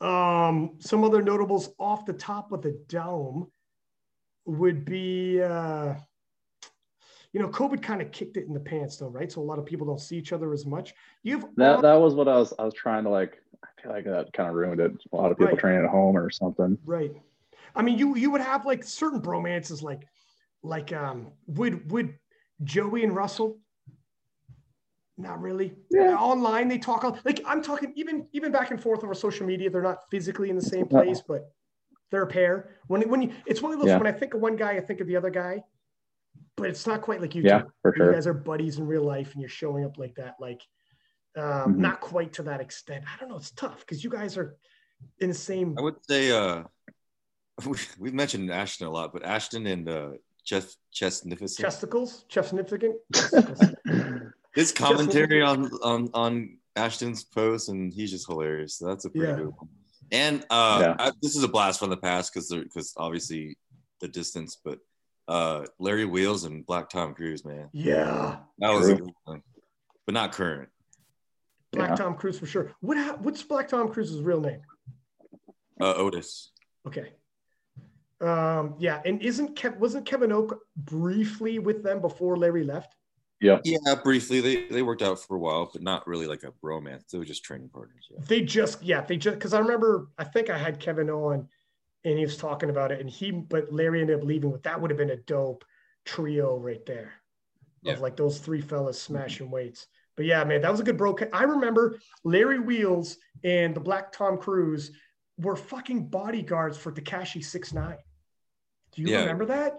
Um, some other notables off the top of the dome would be, uh, you know, COVID kind of kicked it in the pants, though, right? So a lot of people don't see each other as much. You've That that was what I was I was trying to like. I feel like that kind of ruined it. A lot of people Right. training at home or something. Right. I mean, you you would have like certain bromances, like like um would would Joey and Russell. Not really. Yeah. Online, they talk on- like I'm talking even even back and forth over social media. They're not physically in the same place, but they're a pair. When when you, it's one of those Yeah. when I think of one guy, I think of the other guy, but it's not quite like you Yeah, two. for You guys are buddies in real life, and you're showing up like that. Like, um, Mhm. not quite to that extent. I don't know. It's tough because you guys are in the same. I would say uh, we, [LAUGHS] we've mentioned Ashton a lot, but Ashton and uh, Jeff Chestnificent, Chesticles, significant. [LAUGHS] Chesticles. his commentary on, on on Ashton's post, and he's just hilarious. So that's a pretty Yeah. good one. And uh, Yeah. I, this is a blast from the past because because obviously the distance, but uh, Larry Wheels and Black Tom Cruise, man, yeah, that was a good one, but not current. Black Yeah. Tom Cruise for sure. What ha- what's Black Tom Cruise's real name? Uh, Otis. Okay. Um, yeah, and isn't Kev- wasn't Kevin Oak briefly with them before Larry left? Yeah, yeah, briefly they they worked out for a while, but not really like a romance. They were just training partners. Yeah. They just yeah, they just because I remember I think I had Kevin on and he was talking about it and he but Larry ended up leaving, but that would have been a dope trio right there Yeah. of like those three fellas smashing weights. But yeah, man, that was a good bro. I remember Larry Wheels and the Black Tom Cruise were fucking bodyguards for Tekashi Six Nine. Do you Yeah. remember that?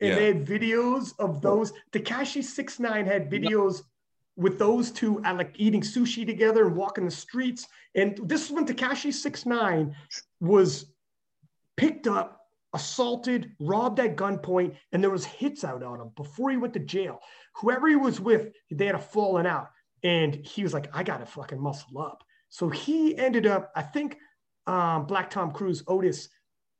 And Yeah. they had videos of those. Tekashi Six Nine had videos with those two at like eating sushi together and walking the streets. And this is when Tekashi Six Nine was picked up, assaulted, robbed at gunpoint, and there was hits out on him before he went to jail. Whoever he was with, they had a falling out, and he was like, "I got to fucking muscle up." So he ended up, I think, um, Black Tom Cruise, Otis,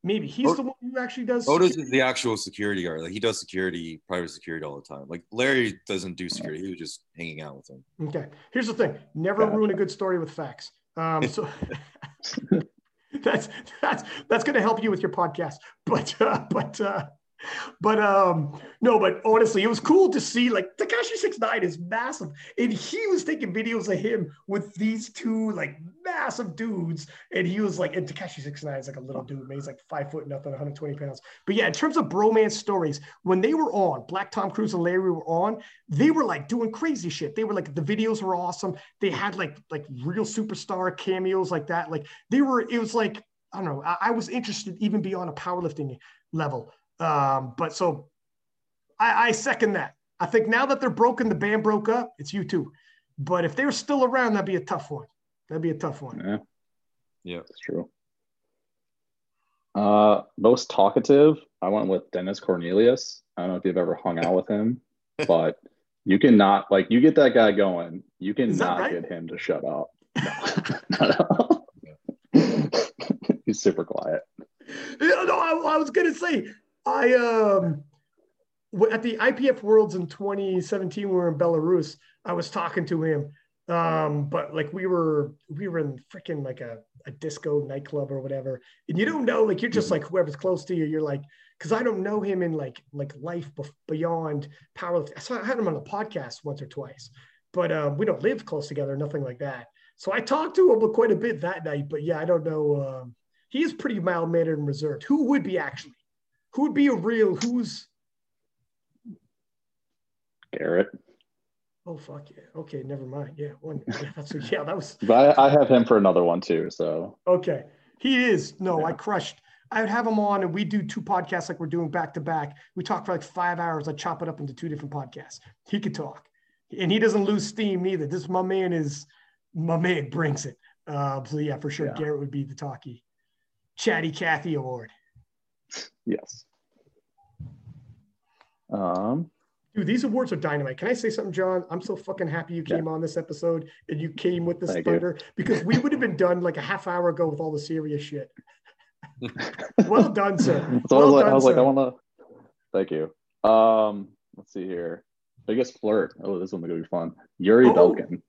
maybe he's the one who actually does. Otis is the actual security guard. Like he does security, private security all the time. Like Larry doesn't do security. He was just hanging out with him. Okay. Here's the thing: never Gotcha. ruin a good story with facts. Um, so [LAUGHS] [LAUGHS] that's that's that's going to help you with your podcast. But uh, but uh, but um, no. But honestly, it was cool to see like Tekashi Six Nine is massive, and he was taking videos of him with these two like massive dudes, and he was like, and Tekashi Six Nine is like a little dude, man. He's like five foot nothing, 120 pounds. But yeah, in terms of bromance stories, when they were on, Black Tom Cruise and Larry were on, they were like doing crazy shit. They were like the videos were awesome. They had like like real superstar cameos like that. Like they were, it was like I don't know. I, I was interested even beyond a powerlifting level. Um, but so I, I second that. I think now that they're broken, the band broke up. It's you two. But if they're still around, that'd be a tough one. That'd be a tough one. Yeah, Yeah. that's true. Uh, most talkative, I went with Dennis Cornelius. I don't know if you've ever hung out with him, [LAUGHS] but you cannot like you get that guy going, you cannot right? get him to shut up. [LAUGHS] No, [LAUGHS] not at all. He's super quiet. Yeah, no, I, I was gonna say I um at the IPF Worlds in 2017, we were in Belarus. I was talking to him, um, but like we were we were in freaking like a, a disco nightclub or whatever, and you don't know like you're just like whoever's close to you. You're like because I don't know him in like like life beyond powerlifting. So I had him on the podcast once or twice, but uh, we don't live close together, nothing like that. So I talked to him quite a bit that night, but yeah, I don't know. Um, he is pretty mild mannered and reserved. Who would be actually? Who would be a real? Who's? Garrett. Oh fuck yeah. Okay, never mind. Yeah, one. Yeah, [LAUGHS] that's yeah. That was But I, I have him for another one too. So okay. He is. No, I crushed. I would have him on, and we do two podcasts like we're doing back to back. We talk for like five hours. I chop it up into two different podcasts. He could talk, and he doesn't lose steam neither. This my man is my man brings it. Uh, so yeah, for sure, Yeah. Garrett would be the talkie. Chatty Cathy Award. Yes. Um, Dude, these awards are dynamite. Can I say something, John? I'm so fucking happy you Yeah. came on this episode and you came with this Thank you. thunder because we would have been done like a half hour ago with all the serious shit. [LAUGHS] well done, sir. So well I was like, I, done, was like, I want to. Thank you. Um, let's see here. Biggest flirt. Oh, this one's gonna be fun. Yuri Oh. Belkin.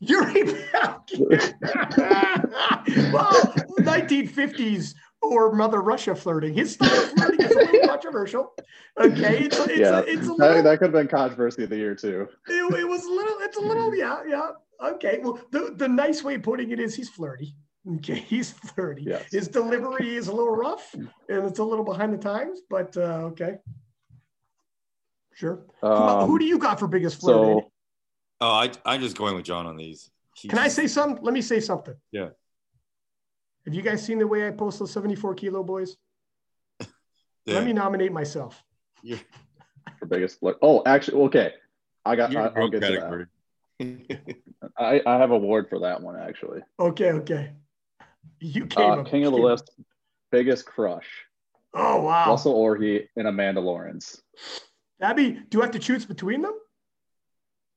Yuri Belkin. [LAUGHS] well, 1950s or Mother Russia flirting. His style of flirting is a little [LAUGHS] controversial. Okay, it's, it's, yeah, it's a that, little, that could have been controversy of the year too. it, it was a little, it's a little, [LAUGHS] yeah, yeah. Okay, well, the, the nice way of putting it is he's flirty. Okay, [LAUGHS] he's flirty. Yes. His delivery is a little rough and it's a little behind the times, but uh, okay. Sure. Who- Um, who, do you got for biggest flirt? So Oh, I, I'm just going with John on these. Can I say something? Let me say something. Yeah. Have you guys seen the way I post those 74 kilo boys? [LAUGHS] Yeah. Let me nominate myself. You're, biggest look. Oh, actually, okay. I got. I, I'll wrong get to that. [LAUGHS] I, I have a award for that one actually. Okay, okay. You came Uh, up- King of the came- list, biggest crush. Oh wow. Russell Orhii and Amanda Lawrence. Abby, do I have to choose between them?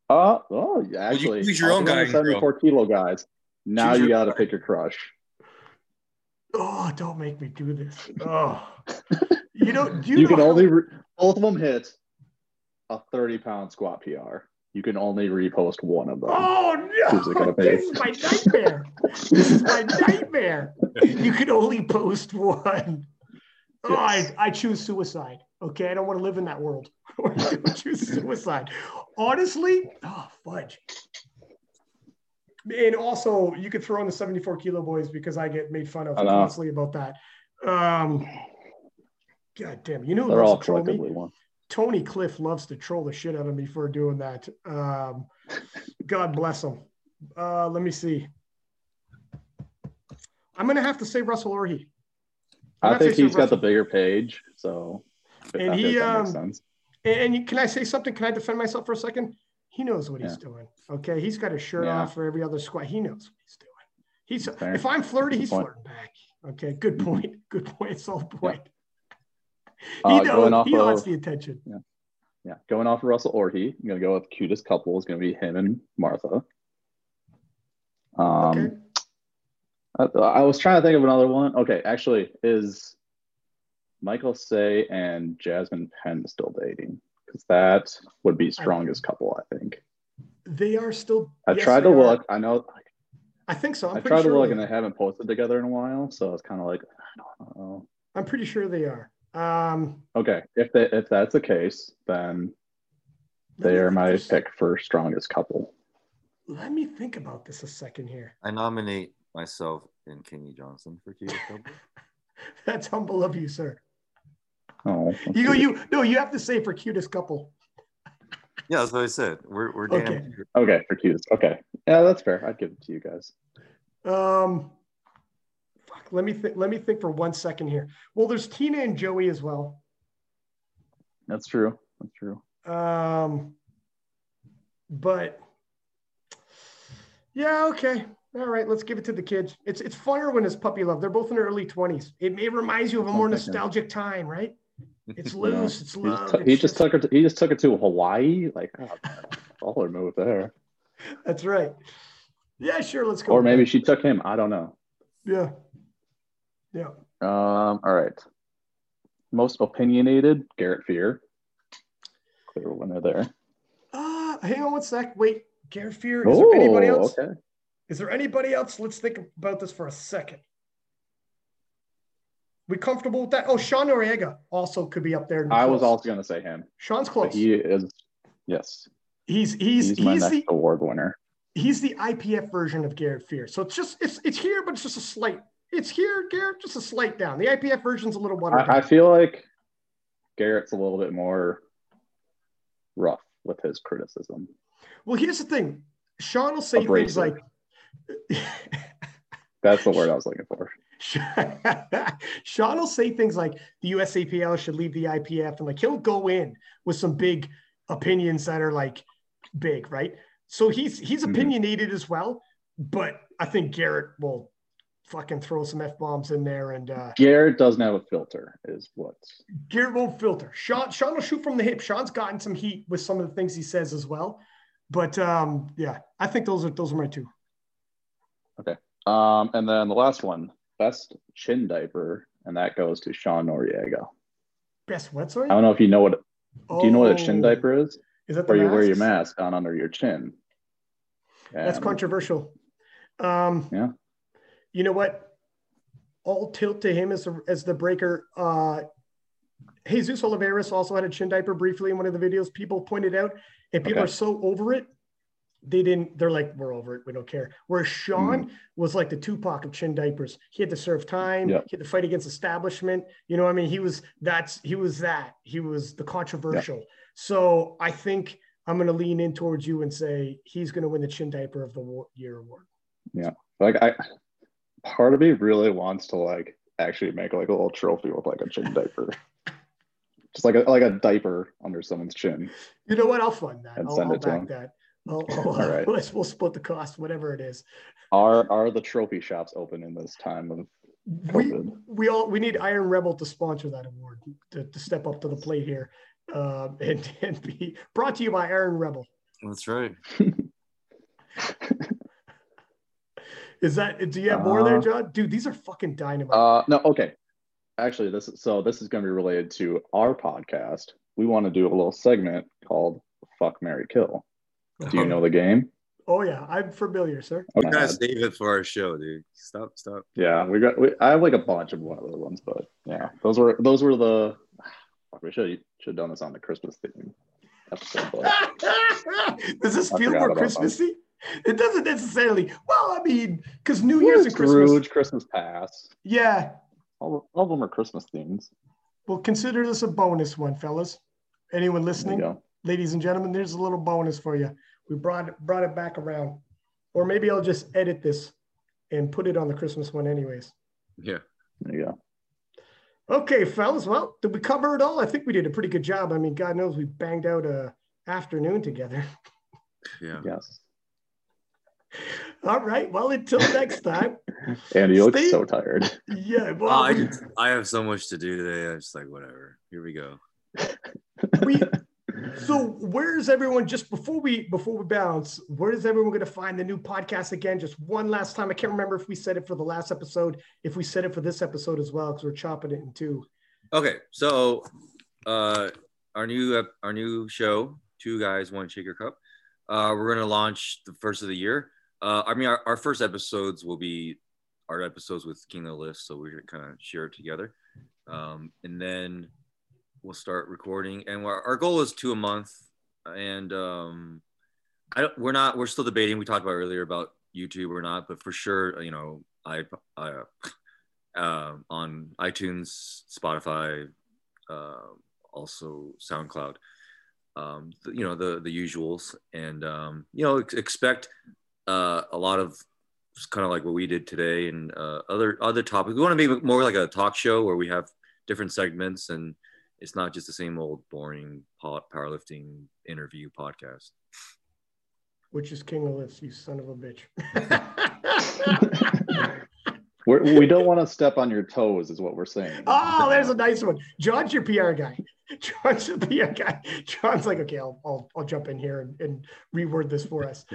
Uh oh, yeah, actually, choose your I'll own go guy with and girl. 74 kilo guys. Now Choose you got to pick your crush. Oh, don't make me do this. Oh. You know, do you, You, know can how- only re- both of them hit a 30 pound squat PR. You can only repost one of them. Oh no! This is my nightmare. this is my nightmare. You can only post one. Oh, Yes. I, I choose suicide. Okay, I don't want to live in that world. [LAUGHS] I choose suicide. Honestly, oh fudge. And also, you could throw in the 74 kilo boys because I get made fun of constantly about that. Um, God damn, you know They're all to troll me? collectively one. Tony Cliff loves to troll the shit out of me for doing that. Um, God bless him. Uh, let me see. I'm going to have to say Russell Orhii. I'm I think he's got the bigger page, so And I he, think that makes um, and can I say something? Can I defend myself for a second? He knows what he's doing. Okay, he's got his shirt Yeah. off for every other squat. He knows what he's doing. He's Fair. if I'm flirty, he's flirting back. Okay, good point. [LAUGHS] Good point. Solid point. [LAUGHS] Uh, he going knows. He wants the attention. Yeah, going off of Russell Orhii, I'm gonna go with cutest couple is gonna be him and Martha. Um, Okay. I, I was trying to think of another one. Okay, actually, is Michael Say and Jasmine Penn still dating? Because that would be strongest couple, I think. They are still. I yes, tried to they are. look. I know. I think so. I'm i tried sure to look, and they haven't posted together in a while, so it's kind of like, I don't know. I'm pretty sure they are. Um, Okay, if they, if that's the case, then they are my this- pick for strongest couple. Let me think about this a second here. I nominate myself and Kenny Johnson for cutest couple. [LAUGHS] That's humble of you, sir. Oh, You go. You no. You have to say for cutest couple. Yeah, that's what I said. We're we're damn. Okay. Okay, for cutest. Okay, yeah, that's fair. I'd give it to you guys. Um, fuck. Let me think. Let me think for one second here. Well, there's Tina and Joey as well. That's true. That's true. Um, but yeah, okay. All right, let's give it to the kids. It's it's funner when it's puppy love. They're both in their early twenties. It, it reminds you of a more nostalgic time, right? It's [LAUGHS] loose. It's he just, took- he just took her. To, he just took it to Hawaii. Like, oh, man, baller move there. That's right. Yeah, sure. Let's go. Or maybe she took him. I don't know. Yeah. Yeah. Um. All right. Most opinionated, Garrett Fear. Clear winner there. Uh, hang on one sec. Wait, Garrett Fear. Is there anybody Oh, else? okay. Is there anybody else? Let's think about this for a second. We comfortable with that? Oh, Sean Noriega also could be up there. I was also going to say him. Sean's But close. he is. Yes, he's he's he's, he's, the award winner. he's the IPF version of Garrett Fear. So it's just it's it's here, but it's just a slight. It's here, Garrett, just a slight down. The IPF version's a little better. I, I feel like Garrett's a little bit more rough with his criticism. Well, here's the thing. Sean will say things like That's the word I was looking for. [LAUGHS] Sean will say things like the USAPL should leave the IPF, and like he'll go in with some big opinions that are like big, right? So he's he's Mhm. opinionated as well, but I think Garrett will fucking throw some f bombs in there, and uh, Garrett doesn't have a filter, is what. Garrett won't filter. Sean Sean will shoot from the hip. Sean's gotten some heat with some of the things he says as well, but um, yeah, I think those are those are my two. Okay, Um, and then the last one, best chin diaper, and that goes to Sean Noriega. Best what? Sorry. I don't know if you know what. Do you know what a chin Oh, diaper is? Is that the Where you wear your mask on under your chin. That's controversial. Um, Yeah. You know what? All tilt to him as the, as the breaker. Uh, Jesus Olivares also had a chin diaper briefly in one of the videos. People pointed out, and people Okay. are so over it. They didn't. They're like, we're over it. We don't care. Whereas mm. Sean was like the Tupac of chin diapers. He had to serve time. Yep. He had to fight against establishment. You know, what I mean, he was that's he was that. He was the controversial. So I think I'm going to lean in towards you and say he's going to win the chin diaper of the year award. Yeah like I part of me really wants to like actually make like a little trophy with like a chin diaper. [LAUGHS] Just like a like a diaper under someone's chin. You know what? I'll fund that. And I'll, send I'll it to back him. that. I'll, I'll, [LAUGHS] All right. let's, [LAUGHS] we'll split the cost, whatever it is. Are are the trophy shops open in this time of We, COVID? we all we need Iron Rebel to sponsor that award to, to step up to the plate here, uh, [LAUGHS] and, and be brought to you by Iron Rebel. That's right. Is that? Do you have more there, Uh, John? Dude, these are fucking dynamite. Uh no, okay. Actually, this is so this is gonna be related to our podcast. We want to do a little segment called Fuck Mary Kill. Do you know the game? [LAUGHS] oh yeah, I'm familiar, sir. We gotta save it for our show, dude. Stop, stop. yeah, we got we, I have like a bunch of one of those ones, but yeah, those were those were the fuck, [SIGHS] we should should have done this on the Christmas theme episode. [LAUGHS] Does this I feel more about Christmassy? It doesn't necessarily. Well, I mean, because New Year's and Christmas. Scrooge, Christmas Pass. Yeah. All, all of them are Christmas themes. Well, consider this a bonus one, fellas. Anyone There you listening, go. Ladies and gentlemen, there's a little bonus for you. We brought it, brought it back around, or maybe I'll just edit this and put it on the Christmas one, anyways. Yeah. There you go. Okay, fellas. Well, did we cover it all? I think we did a pretty good job. I mean, God knows we banged out a afternoon together. [LAUGHS] Yeah. Yes. All right. Well, until next time. [LAUGHS] Andy, you look so tired. Yeah. Oh, I, just, I have so much to do today. I'm just like, whatever. Here we go. we so where's everyone just before we before we bounce where is everyone going to find the new podcast again just one last time i can't remember if we said it for the last episode if we said it for this episode as well because we're chopping it in two Okay, so uh, our new ep- our new show, Two Guys One Shaker Cup. Uh, we're gonna launch the first of the year. Uh, I mean, our, our first episodes will be our episodes with King of the Lifts, so we're kind of share it together, um, and then we'll start recording. And our, goal is two a month, and um, I don't, we're not we're still debating. We talked about earlier about YouTube or not, but for sure, you know, I, I uh, on iTunes, Spotify, uh, also SoundCloud. Um, the, you know the the usuals, and um, you know ex- expect uh, a lot of kind of like what we did today, and uh, other other topics. We want to it more like a talk show where we have different segments, and it's not just the same old boring pow- powerlifting interview podcast. which is king of lifts you son of a bitch. [LAUGHS] We're, we don't want to step on your toes, is what we're saying. oh there's a nice one. John's your pr guy. [LAUGHS] John's the pr guy. John's like okay i'll, I'll, I'll jump in here and, and reword this for us.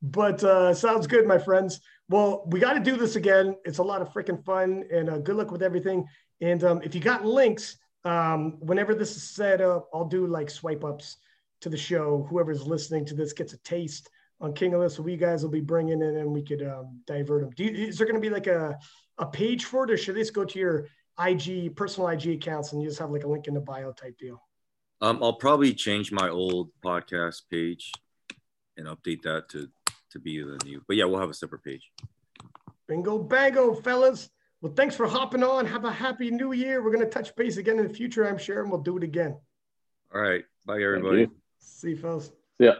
But uh sounds good my friends. Well we got to do this again. It's a lot of freaking fun and uh, good luck with everything. And um, if you got links um, whenever this is set up i'll do like swipe ups to the show whoever's listening to this gets a taste on king of Lifts, so we guys will be bringing in and we could um, divert them do you, is there going to be like a, a page for it or should just go to your ig personal ig accounts and you just have like a link in the bio type deal Um, I'll probably change my old podcast page and update that to to be the new. But yeah, we'll have a separate page. Bingo bango, fellas. Well, thanks for hopping on. Have a happy new year. We're going to touch base again in the future, I'm sure, and we'll do it again. All right, bye everybody. See you, fellas. Yeah.